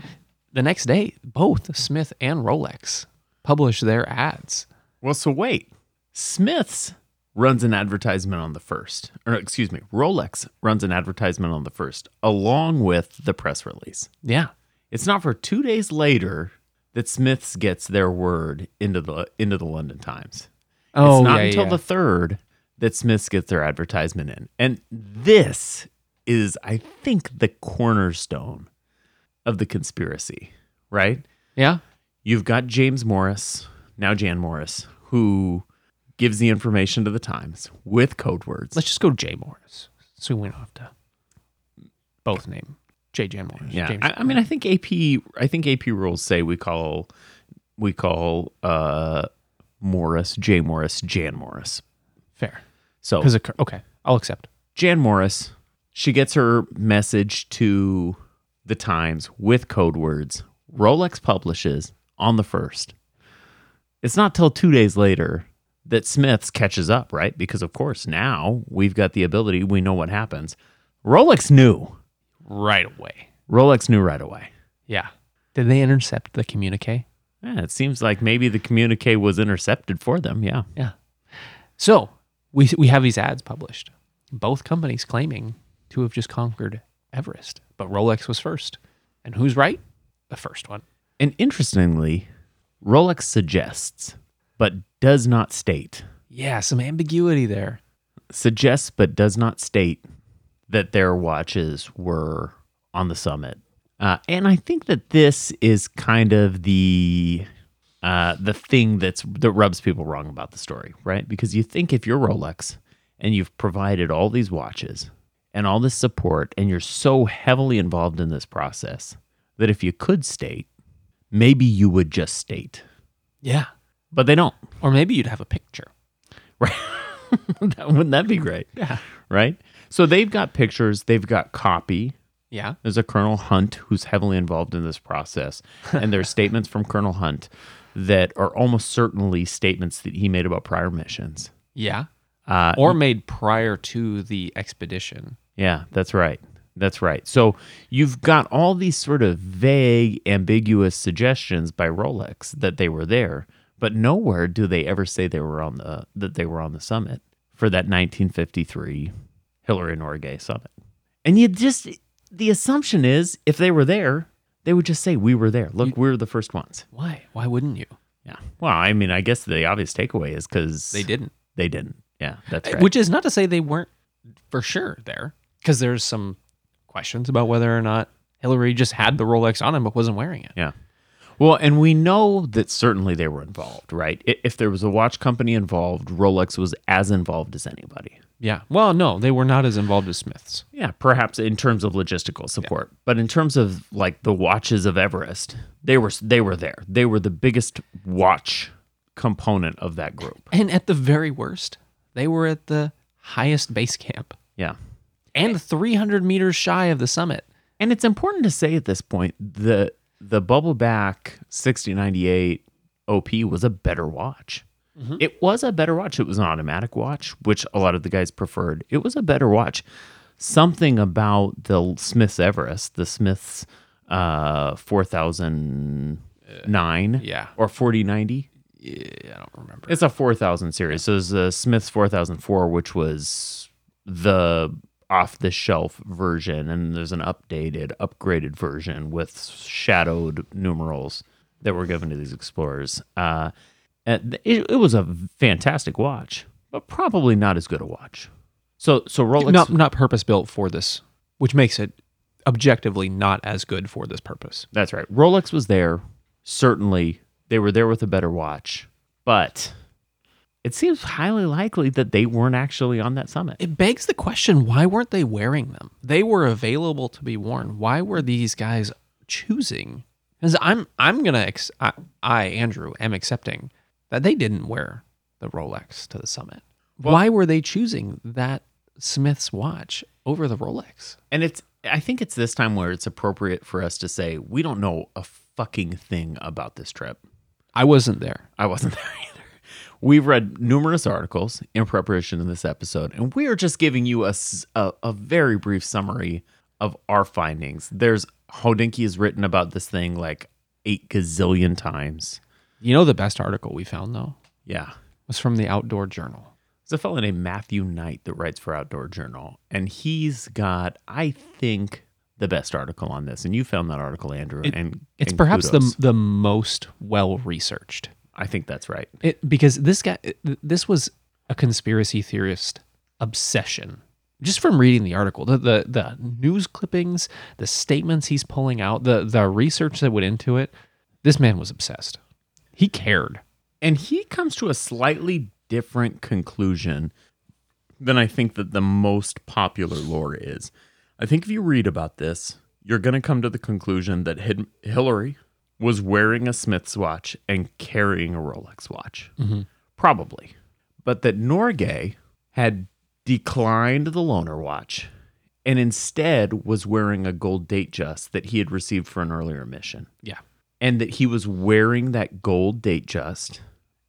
Speaker 1: the next day, both Smith and Rolex publish their ads.
Speaker 2: Well, so wait. Smith's runs an advertisement on the first, or excuse me, Rolex runs an advertisement on the first, along with the press release.
Speaker 1: Yeah.
Speaker 2: It's not for two days later that Smith's gets their word into the into the London Times.
Speaker 1: Oh,
Speaker 2: it's not
Speaker 1: yeah,
Speaker 2: until
Speaker 1: yeah.
Speaker 2: the third that Smith's gets their advertisement in. And this is, I think, the cornerstone of the conspiracy, right?
Speaker 1: Yeah.
Speaker 2: You've got James Morris, now Jan Morris, who gives the information to the Times with code words.
Speaker 1: Let's just go Jay Morris. So we don't have to both name J. Jan Morris.
Speaker 2: yeah,
Speaker 1: James
Speaker 2: I, I mean, I think AP, I think AP rules say we call, we call uh, Morris J Morris Jan Morris.
Speaker 1: fair.
Speaker 2: So
Speaker 1: Because okay, I'll accept.
Speaker 2: Jan Morris, she gets her message to the Times with code words. Rolex publishes on the first. It's not till two days later that Smith's catches up, right? Because of course now we've got the ability, we know what happens. Rolex knew.
Speaker 1: Right away.
Speaker 2: Rolex knew right away.
Speaker 1: Yeah. Did they intercept the communique?
Speaker 2: Yeah, it seems like maybe the communique was intercepted for them. Yeah.
Speaker 1: Yeah. So we we have these ads published. Both companies claiming to have just conquered Everest, but Rolex was first. And who's right? The first one.
Speaker 2: And interestingly, Rolex suggests, but does not state
Speaker 1: Yeah, some ambiguity there.
Speaker 2: suggests but does not state that their watches were on the summit. Uh, and I think that this is kind of the uh, the thing that's that rubs people wrong about the story, right? Because you think if you're Rolex and you've provided all these watches and all this support, and you're so heavily involved in this process that if you could state, maybe you would just state,
Speaker 1: Yeah.
Speaker 2: but they don't.
Speaker 1: Or maybe you'd have a picture.
Speaker 2: Right. that, wouldn't that be great?
Speaker 1: Yeah.
Speaker 2: Right. So they've got pictures, they've got copy.
Speaker 1: Yeah.
Speaker 2: There's a Colonel Hunt who's heavily involved in this process. and there's statements from Colonel Hunt that are almost certainly statements that he made about prior missions.
Speaker 1: Yeah.
Speaker 2: Uh,
Speaker 1: Or made prior to the expedition.
Speaker 2: yeah, that's right. That's right. So you've got all these sort of vague, ambiguous suggestions by Rolex that they were there, but nowhere do they ever say they were on the that they were on the summit for that 1953 Hillary Norgay summit. And you just the assumption is if they were there, they would just say we were there. Look, we are the first ones.
Speaker 1: Why? Why wouldn't you?
Speaker 2: Yeah. Well, I mean, I guess the obvious takeaway is because
Speaker 1: They didn't.
Speaker 2: They didn't. Yeah, that's right.
Speaker 1: Which is not to say they weren't for sure there, because there's some questions about whether or not Hillary just had the Rolex on him but wasn't wearing it.
Speaker 2: Yeah. Well, and we know that certainly they were involved, right? If there was a watch company involved, Rolex was as involved as anybody.
Speaker 1: Yeah. Well, no, they were not as involved as Smiths.
Speaker 2: Yeah, perhaps in terms of logistical support, but in terms of like the watches of Everest, they were they were there. They were the biggest watch component of that group.
Speaker 1: And at the very worst, they were at the highest base camp
Speaker 2: Yeah.
Speaker 1: And 300 meters shy of the summit.
Speaker 2: And it's important to say at this point the the bubble back 6098 OP was a better watch. It was a better watch. It was an automatic watch, which a lot of the guys preferred. It was a better watch. Something about the Smiths Everest, the Smiths uh 4009
Speaker 1: Yeah.
Speaker 2: or 4090.
Speaker 1: Yeah, I don't remember.
Speaker 2: It's a 4000 series. So there's the Smiths 4004, which was the off the shelf version. And there's an updated, upgraded version with shadowed numerals that were given to these explorers. Uh, and it, it was a fantastic watch, but probably not as good a watch. So, so Rolex.
Speaker 1: not not purpose built for this, which makes it objectively not as good for this purpose.
Speaker 2: That's right. Rolex was there. Certainly, they were there with a better watch, but it seems highly likely that they weren't actually on that summit.
Speaker 1: It begs the question: Why weren't they wearing them? They were available to be worn. Why were these guys choosing? Because I'm I'm gonna ex- I, I Andrew am accepting that they didn't wear the Rolex to the summit. Why were they choosing that Smith's watch over the Rolex?
Speaker 2: And it's I think it's this time where it's appropriate for us to say we don't know a fucking thing about this trip.
Speaker 1: I wasn't there.
Speaker 2: I wasn't there either. We've read numerous articles in preparation of this episode, and we are just giving you a a very brief summary of our findings. There's Hodinkee has written about this thing like eight gazillion times.
Speaker 1: You know the best article we found though
Speaker 2: Yeah.
Speaker 1: was from the Outdoor Journal.
Speaker 2: There's a fellow named Matthew Knight that writes for Outdoor Journal, and he's got, I think, the best article on this. And you found that article, Andrew. and
Speaker 1: It's
Speaker 2: and
Speaker 1: perhaps the the most well researched.
Speaker 2: I think that's right.
Speaker 1: It, because this guy, this was a conspiracy theorist obsession. Just from reading the article, the, the the news clippings, the statements he's pulling out, the the research that went into it, this man was obsessed. He cared.
Speaker 2: And he comes to a slightly different conclusion than I think that the most popular lore is. I think if you read about this, you're going to come to the conclusion that Hillary was wearing a Smith's watch and carrying a Rolex watch. Mm-hmm. Probably. But that Norgay had declined the loaner watch and instead was wearing a gold Datejust that he had received for an earlier mission
Speaker 1: Yeah.
Speaker 2: and that he was wearing that gold Datejust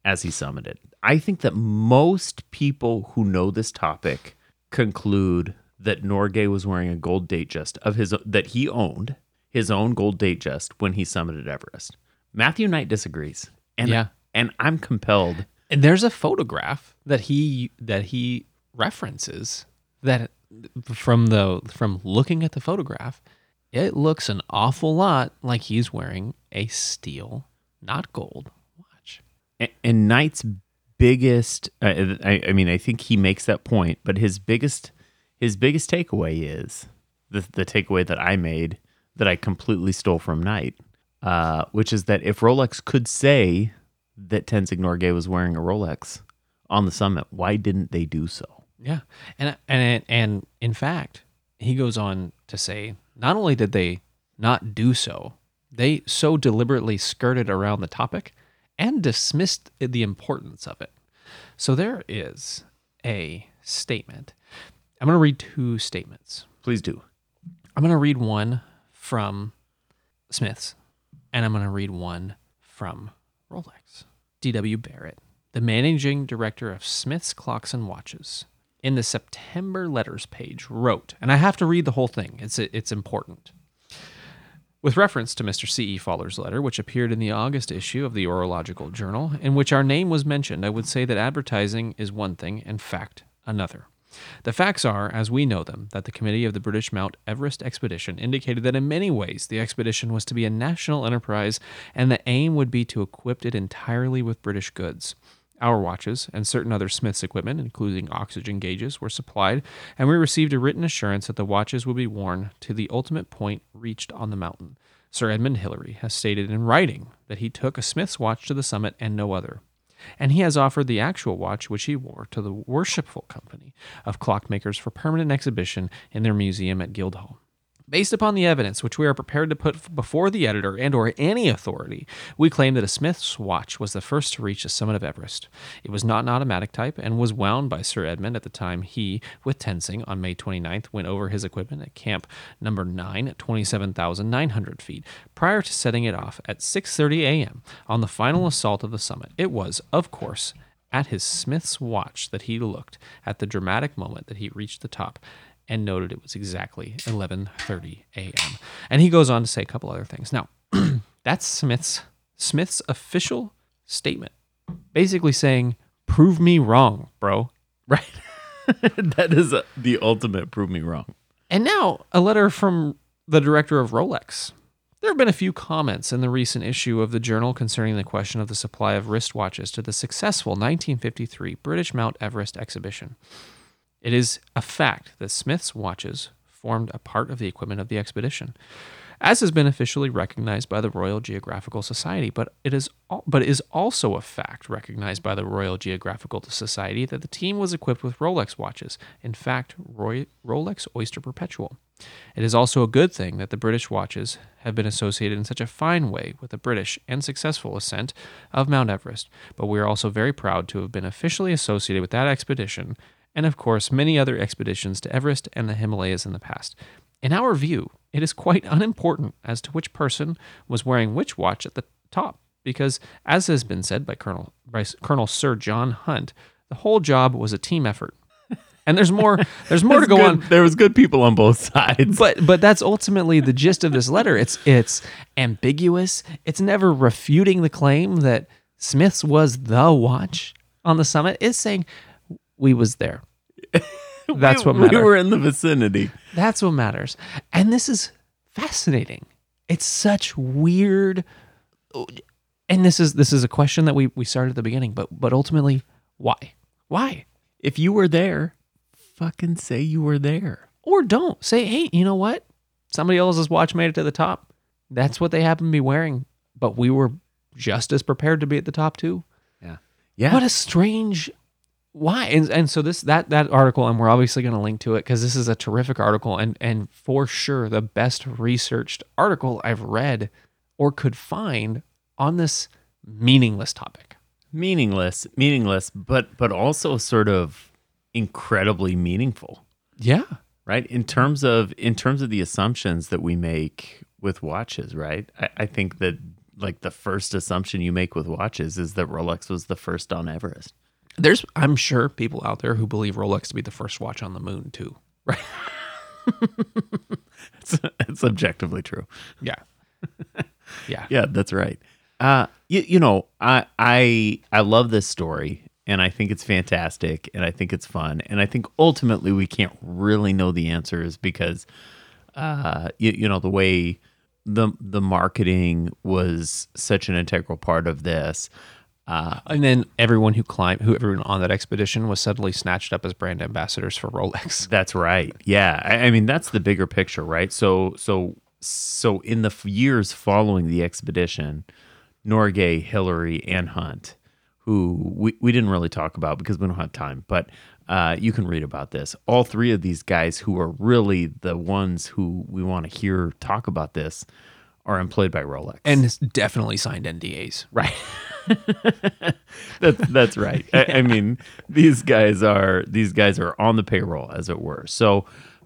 Speaker 2: as he summited. I think that most people who know this topic conclude that Norgay was wearing a gold Datejust of his that he owned his own gold Datejust when he summited Everest. Matthew Knight disagrees, and
Speaker 1: Yeah.
Speaker 2: and I'm compelled.
Speaker 1: And there's a photograph that he that he references that from the from looking at the photograph, it looks an awful lot like he's wearing a steel, not gold watch.
Speaker 2: And, and Knight's biggest uh, I, I mean I think he makes that point, but his biggest his biggest takeaway is the the takeaway that I made that I completely stole from Knight, uh, which is that if Rolex could say that Tenzing Norgay was wearing a Rolex on the summit, why didn't they do so?
Speaker 1: Yeah, and and and in fact, he goes on to say not only did they not do so, they so deliberately skirted around the topic and dismissed the importance of it. So there is a statement. I'm going to read two statements.
Speaker 2: Please do.
Speaker 1: I'm going to read one from Smith's and I'm going to read one from Rolex. D.W. Barrett, the managing director of Smith's Clocks and Watches, in the September letters page wrote, and I have to read the whole thing, it's, it's important. With reference to Mr. C.E. Faller's letter, which appeared in the August issue of the Horological Journal, in which our name was mentioned, I would say that advertising is one thing and fact another. The facts are, as we know them, that the committee of the British Mount Everest expedition indicated that in many ways the expedition was to be a national enterprise and the aim would be to equip it entirely with British goods. Our watches and certain other Smith's equipment, including oxygen gauges, were supplied, and we received a written assurance that the watches would be worn to the ultimate point reached on the mountain. Sir Edmund Hillary has stated in writing that he took a Smith's watch to the summit and no other. And he has offered the actual watch which he wore to the Worshipful Company of Clockmakers for permanent exhibition in their museum at Guildhall. Based upon the evidence which we are prepared to put before the editor and or any authority, we claim that a Smith's watch was the first to reach the summit of Everest. It was not an automatic type and was wound by Sir Edmund at the time he, with Tenzing, on May 29th, went over his equipment at camp number 9 at 27,900 feet, prior to setting it off at 6.30 a.m. on the final assault of the summit. It was, of course, at his Smith's watch that he looked at the dramatic moment that he reached the top and noted it was exactly 11:30 a.m. And he goes on to say a couple other things. Now, that's Smith's Smith's official statement, basically saying, "Prove me wrong, bro."
Speaker 2: Right. that is a, the ultimate prove me wrong.
Speaker 1: And now a letter from the director of Rolex. There have been a few comments in the recent issue of the journal concerning the question of the supply of wristwatches to the successful 1953 British Mount Everest exhibition. It is a fact that Smith's watches formed a part of the equipment of the expedition, as has been officially recognized by the Royal Geographical Society. But it is, but it is also a fact recognized by the Royal Geographical Society that the team was equipped with Rolex watches. In fact, Roy, Rolex Oyster Perpetual. It is also a good thing that the British watches have been associated in such a fine way with the British and successful ascent of Mount Everest. But we are also very proud to have been officially associated with that expedition and of course many other expeditions to Everest and the Himalayas in the past. In our view, it is quite unimportant as to which person was wearing which watch at the top, because, as has been said by Colonel, by Colonel Sir John Hunt, the whole job was a team effort. And there's more. There's more to go
Speaker 2: good.
Speaker 1: on.
Speaker 2: There was good people on both sides.
Speaker 1: But but that's ultimately the gist of this letter. It's it's ambiguous. It's never refuting the claim that Smith's was the watch on the summit. It's saying we was there. That's
Speaker 2: we,
Speaker 1: what matters.
Speaker 2: We were in the vicinity.
Speaker 1: That's what matters. And this is fascinating. It's such weird and this is this is a question that we we started at the beginning, but but ultimately, why? Why?
Speaker 2: If you were there, fucking say you were there.
Speaker 1: Or don't. Say, "Hey, you know what? Somebody else's watch made it to the top. That's what they happen to be wearing, but we were just as prepared to be at the top too."
Speaker 2: Yeah. Yeah.
Speaker 1: What a strange why? And, and so this that that article and we're obviously going to link to it because this is a terrific article and and for sure the best researched article i've read or could find on this meaningless topic.
Speaker 2: Meaningless meaningless but but also sort of incredibly meaningful.
Speaker 1: Yeah.
Speaker 2: Right? In terms of in terms of the assumptions that we make with watches right? I, I think that like the first assumption you make with watches is that rolex was the first on everest
Speaker 1: there's i'm sure people out there who believe rolex to be the first watch on the moon too right?
Speaker 2: It's, it's objectively true.
Speaker 1: Yeah. Yeah.
Speaker 2: Yeah that's right. Uh you, you know i i i love this story and i think it's fantastic and i think it's fun and i think ultimately we can't really know the answers because uh you, you know the way the the marketing was such an integral part of this Uh,
Speaker 1: And then everyone who climbed, who everyone on that expedition was suddenly snatched up as brand ambassadors for Rolex.
Speaker 2: That's right. Yeah, I, I mean that's the bigger picture, right? So so so in the f- years following the expedition, Norgay, Hillary, and Hunt, who we, we didn't really talk about because we don't have time, but uh, you can read about this. All three of these guys, who are really the ones who we want to hear talk about this, are employed by Rolex.
Speaker 1: And definitely signed NDAs.
Speaker 2: Right. that's that's right. I, I mean, these guys are these guys are on the payroll, as it were. So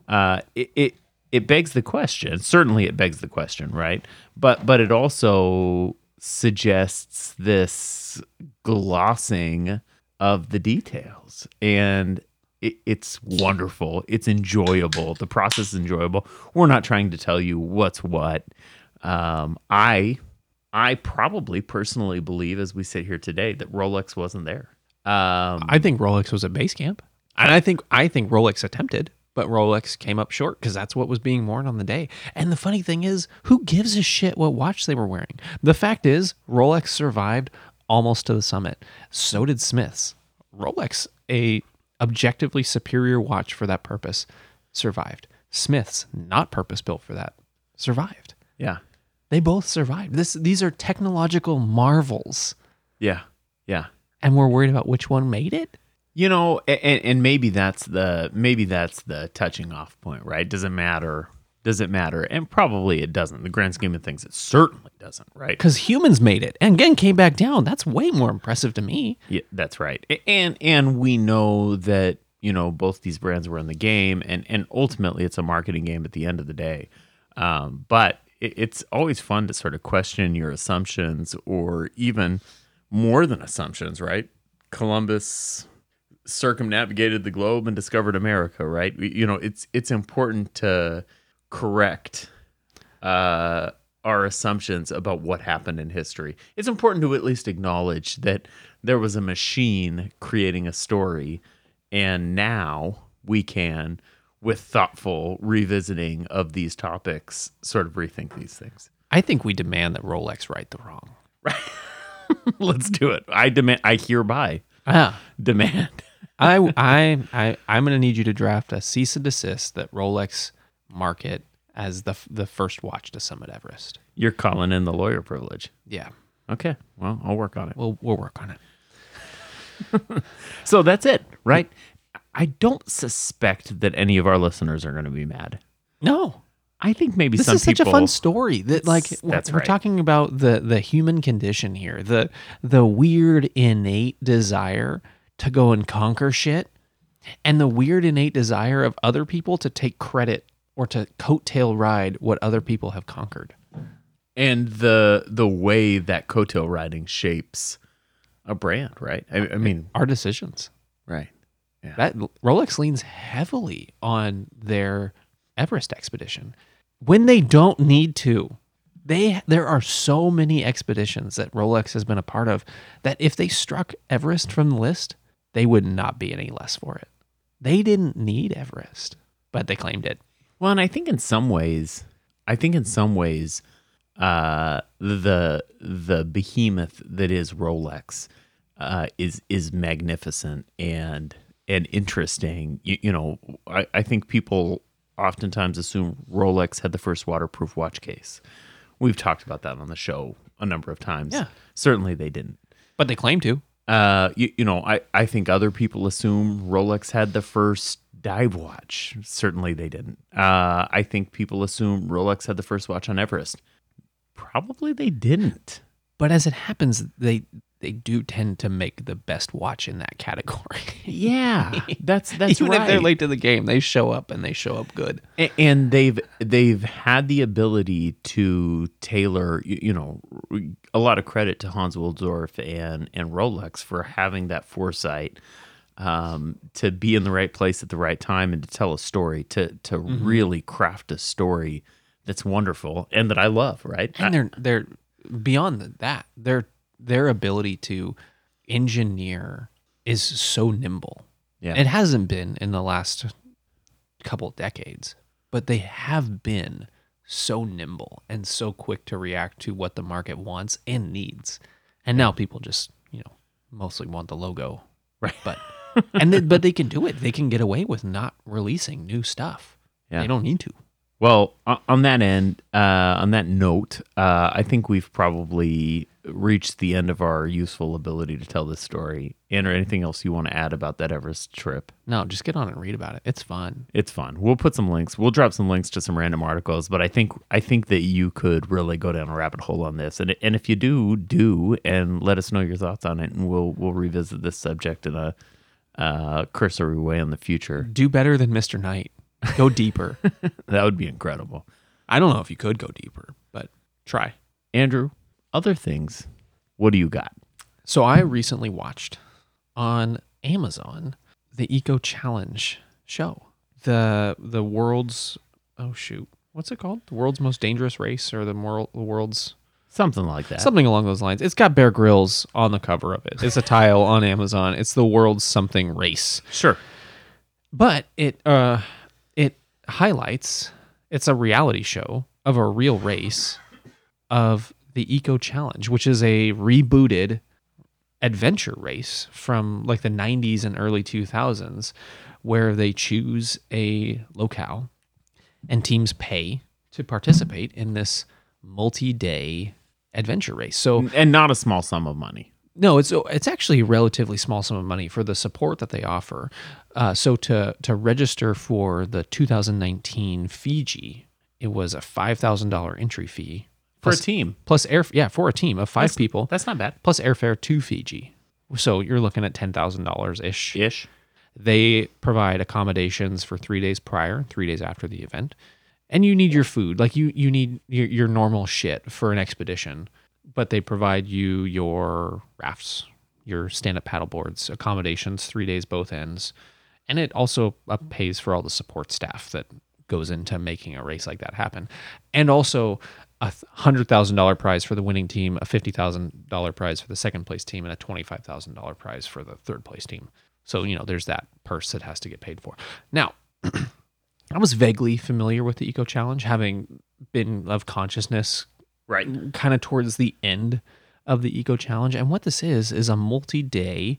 Speaker 2: uh, it, it it begs the question. Certainly, it begs the question, right? But but it also suggests this glossing of the details, and it, it's wonderful. It's enjoyable. The process is enjoyable. We're not trying to tell you what's what. Um, I I probably personally believe, as we sit here today, that Rolex wasn't there. Um,
Speaker 1: I think Rolex was at base camp, and I think I think Rolex attempted, but Rolex came up short because that's what was being worn on the day. And the funny thing is, who gives a shit what watch they were wearing? The fact is, Rolex survived almost to the summit. So did Smiths. Rolex, a objectively superior watch for that purpose, survived. Smiths, not purpose built for that, survived.
Speaker 2: yeah,
Speaker 1: They both survived. This these are technological marvels,
Speaker 2: yeah, yeah.
Speaker 1: and we're worried about which one made it.
Speaker 2: You know, and, and maybe that's the maybe that's the touching off point, right? Does it matter? Does it matter? And probably it doesn't. The grand scheme of things, it certainly doesn't, right?
Speaker 1: because humans made it and again came back down. That's way more impressive to me.
Speaker 2: Yeah, that's right. And and we know that you know both these brands were in the game, and and ultimately it's a marketing game at the end of the day. Um, but it's always fun to sort of question your assumptions, or even more than assumptions, right? Columbus circumnavigated the globe and discovered America, right? You know, it's it's important to correct uh, our assumptions about what happened in history. It's important to at least acknowledge that there was a machine creating a story, and now we can, with thoughtful revisiting of these topics, sort of rethink these things.
Speaker 1: I think we demand that Rolex right the wrong. Right.
Speaker 2: Let's do it. I demand. I hereby
Speaker 1: Ah,
Speaker 2: demand.
Speaker 1: I I I I'm gonna need you to draft a cease and desist that Rolex market as the the first watch to summit Everest.
Speaker 2: You're calling in the lawyer privilege.
Speaker 1: Yeah,
Speaker 2: Okay. Well, I'll work on it.
Speaker 1: we'll we'll work on it.
Speaker 2: So that's it, right? I don't suspect that any of our listeners are going to be mad.
Speaker 1: No,
Speaker 2: I think maybe
Speaker 1: this is such
Speaker 2: people.
Speaker 1: a fun story that like
Speaker 2: that's
Speaker 1: we're
Speaker 2: right.
Speaker 1: talking about the the human condition here the the weird innate desire to go and conquer shit and the weird innate desire of other people to take credit or to coattail ride what other people have conquered
Speaker 2: and the the way that coattail riding shapes a brand, right? I, I mean,
Speaker 1: our decisions
Speaker 2: right? Yeah.
Speaker 1: that Rolex leans heavily on their Everest expedition when they don't need to. They there are so many expeditions that Rolex has been a part of that if they struck Everest from the list, they would not be any less for it. They didn't need Everest, but they claimed it.
Speaker 2: Well, and I think in some ways, I think in some ways, uh, the the behemoth that is Rolex uh, is is magnificent and and interesting. You, you know, I, I think people oftentimes assume Rolex had the first waterproof watch case. We've talked about that on the show a number of times.
Speaker 1: Yeah.
Speaker 2: certainly they didn't.
Speaker 1: But they claim to.
Speaker 2: Uh, you, you know, I, I think other people assume Rolex had the first dive watch. Certainly they didn't. Uh, I think people assume Rolex had the first watch on Everest. Probably they didn't.
Speaker 1: But as it happens, they they do tend to make the best watch in that category.
Speaker 2: Yeah, that's that's
Speaker 1: Even
Speaker 2: right.
Speaker 1: if they're late to the game, they show up and they show up good.
Speaker 2: And they've they've had the ability to tailor you, know a lot of credit to Hans Wilsdorf and and Rolex for having that foresight um, to be in the right place at the right time and to tell a story to to really craft a story that's wonderful and that I love right
Speaker 1: and they're they're beyond th- that their their ability to engineer is so nimble
Speaker 2: Yeah.
Speaker 1: it hasn't been in the last couple decades but they have been so nimble and so quick to react to what the market wants and needs and now people just you know mostly want the logo,
Speaker 2: Right.
Speaker 1: But and they, but they can do it. They can get away with not releasing new stuff.
Speaker 2: Yeah.
Speaker 1: They don't need to.
Speaker 2: Well, on that end, uh, on that note, uh, I think we've probably reached the end of our useful ability to tell this story. And or anything else you want to add about that Everest trip?
Speaker 1: No, just get on and read about it. It's fun.
Speaker 2: It's fun. We'll put some links. We'll drop some links to some random articles. But I think I think that you could really go down a rabbit hole on this. And and if you do, do and let us know your thoughts on it, and we'll we'll revisit this subject in a uh, cursory way in the future.
Speaker 1: Do better than Mr. Knight. Go deeper.
Speaker 2: That would be incredible.
Speaker 1: I don't know if you could go deeper, but try.
Speaker 2: Andrew, other things. What do you got?
Speaker 1: So I recently watched on Amazon the Eco Challenge show. The the world's oh shoot. What's it called? The world's most dangerous race or the moral the world's
Speaker 2: Something like that.
Speaker 1: something along those lines. It's got Bear Grylls on the cover of it. It's a tile on Amazon. It's the world's something race.
Speaker 2: Sure.
Speaker 1: But it uh it highlights it's a reality show of a real race of the Eco Challenge, which is a rebooted adventure race from like the 90s and early 2000s where they choose a locale and teams pay to participate in this multi-day adventure race. So
Speaker 2: And not a small sum of money.
Speaker 1: no, it's it's actually a relatively small sum of money for the support that they offer. Uh, so to to register for the 2019 Fiji, it was a five thousand dollar entry fee
Speaker 2: For a
Speaker 1: plus,
Speaker 2: team.
Speaker 1: plus air yeah for a team of five people
Speaker 2: That's not bad.
Speaker 1: plus airfare to Fiji. So you're looking at ten thousand dollars ish.
Speaker 2: Ish.
Speaker 1: They provide accommodations for three days prior, three days after the event, and you need your food. Like you, you need your, your normal shit for an expedition, but they provide you your rafts, your stand-up paddle boards, accommodations, three days both ends, and it also uh, pays for all the support staff that goes into making a race like that happen, and also a hundred thousand dollar prize for the winning team, a fifty thousand dollar prize for the second place team, and a twenty five thousand dollar prize for the third place team. So you know, there's that purse that has to get paid for. Now, I was vaguely familiar with the Eco Challenge, having been of consciousness
Speaker 2: Right.
Speaker 1: kind of towards the end of the Eco Challenge. And what this is, is a multi day,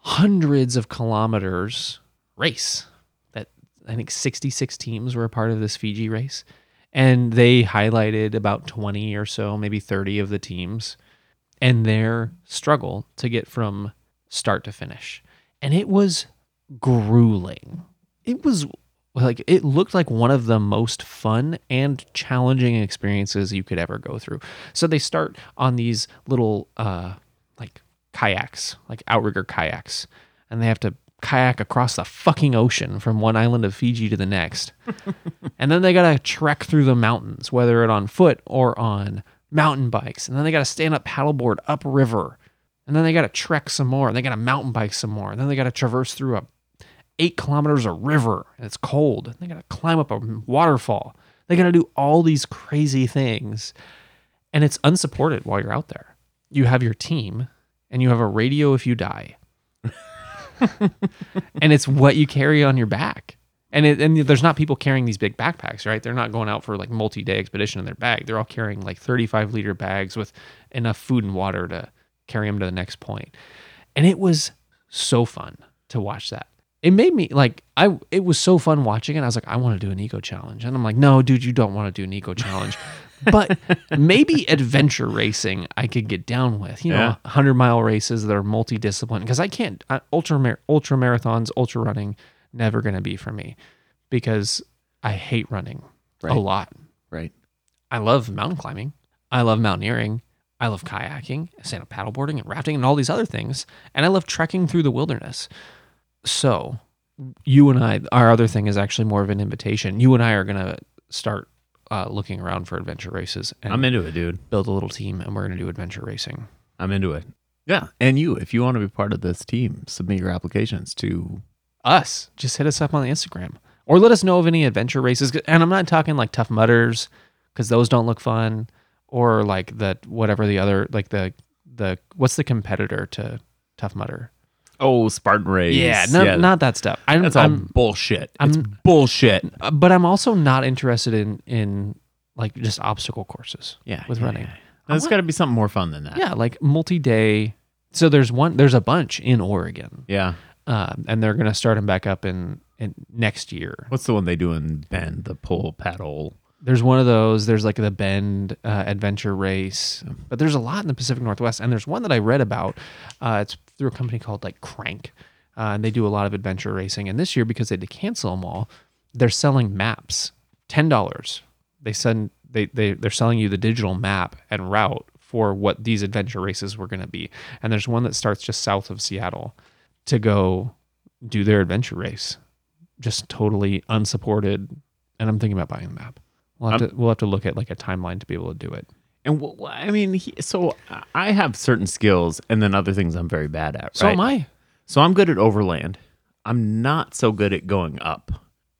Speaker 1: hundreds of kilometers race that I think 66 teams were a part of this Fiji race. And they highlighted about 20 or so, maybe 30 of the teams and their struggle to get from start to finish. And it was grueling. It was like it looked like one of the most fun and challenging experiences you could ever go through. So they start on these little uh like kayaks, like outrigger kayaks, and they have to kayak across the fucking ocean from one island of Fiji to the next. and then they got to trek through the mountains, whether it on foot or on mountain bikes. And then they got to stand up paddleboard upriver. And then they got to trek some more. And they got to mountain bike some more. And then they got to traverse through a eight kilometers of river and it's cold. And they got to climb up a waterfall. They got to do all these crazy things. And it's unsupported while you're out there. You have your team and you have a radio if you die. and it's what you carry on your back. And it, and there's not people carrying these big backpacks, right? They're not going out for like multi-day expedition in their bag. They're all carrying like 35 liter bags with enough food and water to carry them to the next point. And it was so fun to watch that. It made me like I it was so fun watching it. I was like, I want to do an eco challenge. And I'm like, no, dude, you don't want to do an eco challenge. but maybe adventure racing I could get down with. You know,
Speaker 2: Yeah.
Speaker 1: 100 mile races that are multidiscipline because I can't I, ultra mar- ultra marathons, ultra running never going to be for me because I hate running
Speaker 2: Right.
Speaker 1: a lot.
Speaker 2: Right.
Speaker 1: I love mountain climbing. I love mountaineering. I love kayaking, stand up paddleboarding, and rafting, and all these other things. And I love trekking through the wilderness. So, you and I, our other thing is actually more of an invitation. You and I are going to start uh, looking around for adventure races and
Speaker 2: I'm into it, dude.
Speaker 1: build a little team, and we're going to do adventure racing.
Speaker 2: I'm into it. Yeah. And you, if you want to be part of this team, submit your applications to
Speaker 1: Us, just hit us up on the Instagram or let us know of any adventure races. And I'm not talking like Tough Mudders because those don't look fun, or like the whatever the other like the the what's the competitor to Tough Mudder?
Speaker 2: Oh, Spartan Race.
Speaker 1: Yeah, not, not that stuff. I'm,
Speaker 2: That's all
Speaker 1: I'm
Speaker 2: bullshit.
Speaker 1: I'm-
Speaker 2: it's bullshit.
Speaker 1: but I'm also not interested in in like just obstacle courses.
Speaker 2: Yeah.
Speaker 1: with
Speaker 2: yeah,
Speaker 1: running.
Speaker 2: yeah. There's got to be something more fun than that.
Speaker 1: Yeah, like multi-day So there's one. There's a bunch in Oregon,
Speaker 2: Yeah.
Speaker 1: um, and they're going to start them back up in, in next year.
Speaker 2: What's the one they do in Bend? The pull paddle.
Speaker 1: There's one of those. There's like the Bend uh, Adventure Race, but there's a lot in the Pacific Northwest. And there's one that I read about. Uh, it's through a company called like Crank, uh, and they do a lot of adventure racing. And this year, because they had to cancel them all, they're selling maps, ten dollars. They send they they they're selling you the digital map and route for what these adventure races were going to be. And there's one that starts just south of Seattle to go do their adventure race, just totally unsupported. And I'm thinking about buying the map. We'll have, to, we'll have to look at like a timeline to be able to do it.
Speaker 2: And wh- wh- I mean, he, so I have certain skills, and then other things I'm very bad at.
Speaker 1: So
Speaker 2: right?
Speaker 1: am I.
Speaker 2: So I'm good at overland. I'm not so good at going up.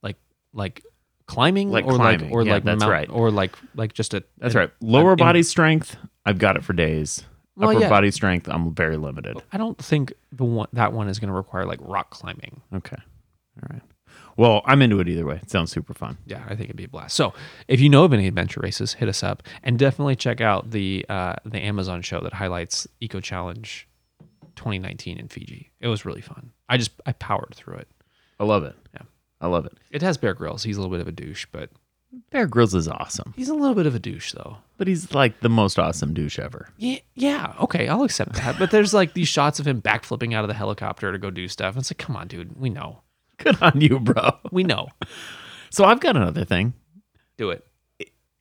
Speaker 1: Like like climbing,
Speaker 2: Like
Speaker 1: or
Speaker 2: climbing.
Speaker 1: like or
Speaker 2: Yeah,
Speaker 1: like
Speaker 2: that's
Speaker 1: mount-
Speaker 2: right.
Speaker 1: or like like just a
Speaker 2: That's right. Lower
Speaker 1: an-
Speaker 2: body strength, I've got it for days.
Speaker 1: Well,
Speaker 2: Upper
Speaker 1: yeah.
Speaker 2: body strength, I'm very limited.
Speaker 1: I don't think the one that one is going to require like rock climbing.
Speaker 2: Okay. All right. Well, I'm into it either way. It sounds super fun.
Speaker 1: Yeah, I think it'd be a blast. So, if you know of any adventure races, hit us up and definitely check out the uh, the Amazon show that highlights Eco Challenge 2019 in Fiji. It was really fun. I just I powered through it.
Speaker 2: I love it.
Speaker 1: Yeah.
Speaker 2: I love it.
Speaker 1: It has Bear Grylls. He's a little bit of a douche, but
Speaker 2: Bear Grylls is awesome,
Speaker 1: he's a little bit of a douche though.
Speaker 2: but he's like the most awesome douche ever.
Speaker 1: Yeah, yeah, okay, I'll accept that. But there's like these shots of him backflipping out of the helicopter to go do stuff. It's like, come on, dude, we know,
Speaker 2: Good on you, bro.
Speaker 1: we know,
Speaker 2: So I've got another thing.
Speaker 1: do it.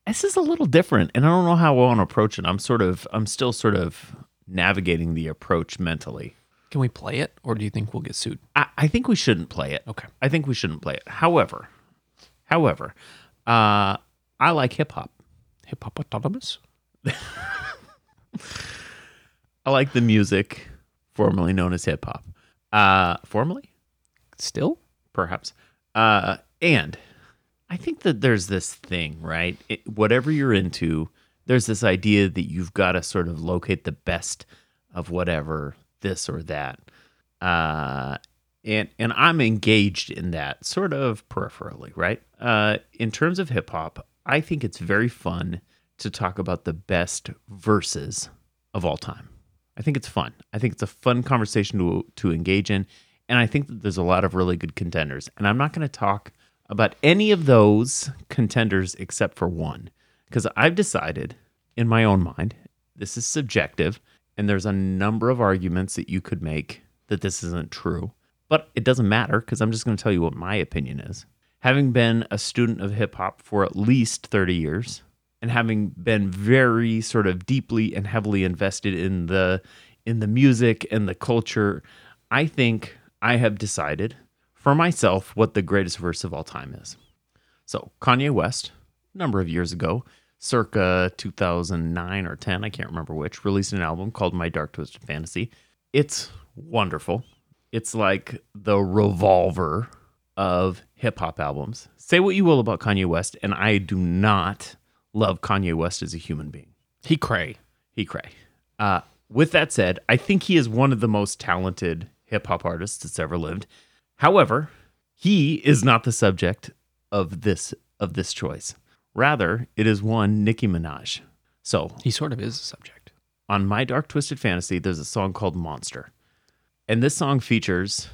Speaker 2: This is a little different, and I don't know how I want to approach it. I'm sort of, I'm still sort of navigating the approach mentally.
Speaker 1: Can we play it, or do you think we'll get sued?
Speaker 2: I, I think we shouldn't play it.
Speaker 1: Okay.
Speaker 2: I think we shouldn't play it. However, however, uh, I like hip hop.
Speaker 1: Hip hop autonomous.
Speaker 2: I like the music formerly known as hip hop. Uh, formerly,
Speaker 1: Still,
Speaker 2: perhaps. Uh, and I think that there's this thing, right? It, whatever you're into, there's this idea that you've got to sort of locate the best of whatever this or that. Uh, and and I'm engaged in that sort of peripherally, right? Uh, in terms of hip hop, I think it's very fun to talk about the best verses of all time. I think it's fun. I think it's a fun conversation to to engage in, and I think that there's a lot of really good contenders. And I'm not going to talk about any of those contenders except for one, because I've decided in my own mind this is subjective, and there's a number of arguments that you could make that this isn't true. But it doesn't matter because I'm just going to tell you what my opinion is. Having been a student of hip hop for at least 30 years, and having been very sort of deeply and heavily invested in the in the music and the culture i think i have decided for myself what the greatest verse of all time is so kanye west a number of years ago circa 2009 or 10 i can't remember which released an album called my dark twisted fantasy it's wonderful it's like the revolver of hip hop albums. Say what you will about Kanye West, and I do not love Kanye West as a human being.
Speaker 1: he cray.
Speaker 2: He cray. Uh, with that said, I think he is one of the most talented hip hop artists that's ever lived. However, he is not the subject of this of this choice. Rather, it is one Nicki Minaj. So
Speaker 1: He sort of is a subject.
Speaker 2: on My Dark Twisted Fantasy, there's a song called Monster. And this song features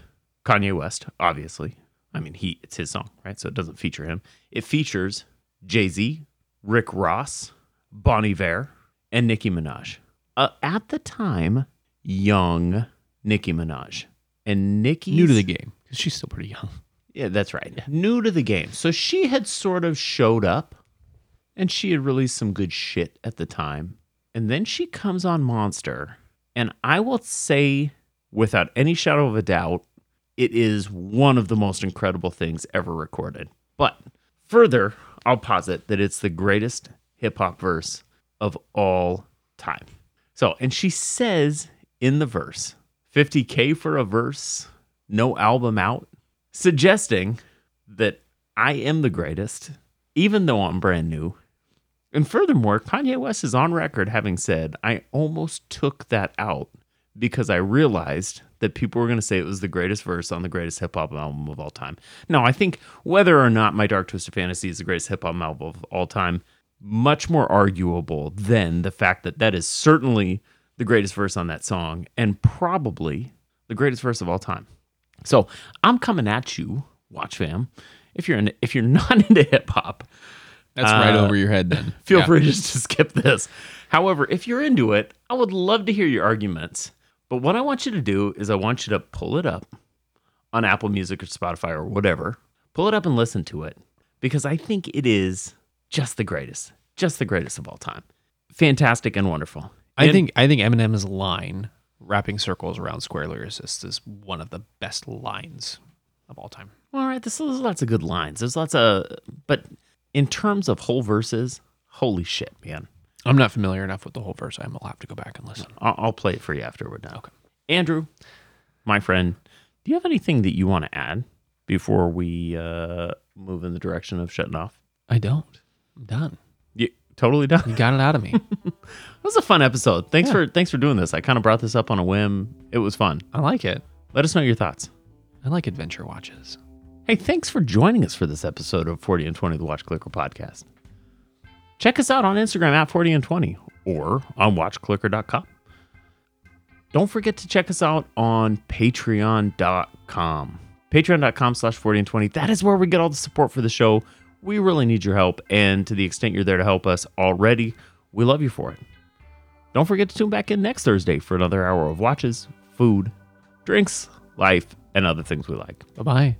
Speaker 2: Kanye West, obviously. I mean, he it's his song, right? So it doesn't feature him. It features Jay-Z, Rick Ross, Bon Iver, and Nicki Minaj. Uh, at the time, young Nicki Minaj. And Nicki
Speaker 1: New to the game because she's still pretty young.
Speaker 2: yeah, that's right. New to the game. So she had sort of showed up and she had released some good shit at the time. And then she comes on Monster. And I will say, without any shadow of a doubt, it is one of the most incredible things ever recorded. But further, I'll posit that it's the greatest hip hop verse of all time. So, and she says in the verse, 50K for a verse, no album out, suggesting that I am the greatest, even though I'm brand new. And furthermore, Kanye West is on record having said, I almost took that out because I realized that people were going to say it was the greatest verse on the greatest hip hop album of all time. Now, I think whether or not My Dark Twisted Fantasy is the greatest hip hop album of all time, much more arguable than the fact that that is certainly the greatest verse on that song and probably the greatest verse of all time. So I'm coming at you, Watch Fam. If you're in, if you're not into hip hop,
Speaker 1: That's right over uh, your head then.
Speaker 2: feel
Speaker 1: Yeah.
Speaker 2: free to just skip this. However, if you're into it, I would love to hear your arguments. But what I want you to do is I want you to pull it up on Apple Music or Spotify or whatever. Pull it up and listen to it because I think it is just the greatest, just the greatest of all time. Fantastic and wonderful.
Speaker 1: I
Speaker 2: And-
Speaker 1: think I think Eminem's line wrapping circles around square lyricists is one of the best lines of all time.
Speaker 2: All right, there's, there's lots of good lines. There's lots of, but in terms of whole verses, holy shit, man.
Speaker 1: I'm not familiar enough with the whole verse. I'm gonna have to go back and listen.
Speaker 2: I'll, I'll play it for you after we're done. Okay. Andrew, my friend, do you have anything that you want to add before we uh, move in the direction of shutting off?
Speaker 1: I don't. I'm done.
Speaker 2: Totally done.
Speaker 1: You got it out of me.
Speaker 2: It was a fun episode. Thanks for thanks for doing this. I kind of brought this up on a whim. It was fun.
Speaker 1: I like it.
Speaker 2: Let us know your thoughts.
Speaker 1: I like adventure watches.
Speaker 2: Hey, thanks for joining us for this episode of 40 and 20, the Watch Clicker podcast. Check us out on Instagram at 40 and 20 or on watchclicker.com. Don't forget to check us out on patreon.com. Patreon.com slash 40 and 20. That is where we get all the support for the show. We really need your help. And to the extent you're there to help us already, we love you for it. Don't forget to tune back in next Thursday for another hour of watches, food, drinks, life, and other things we like.
Speaker 1: Bye bye.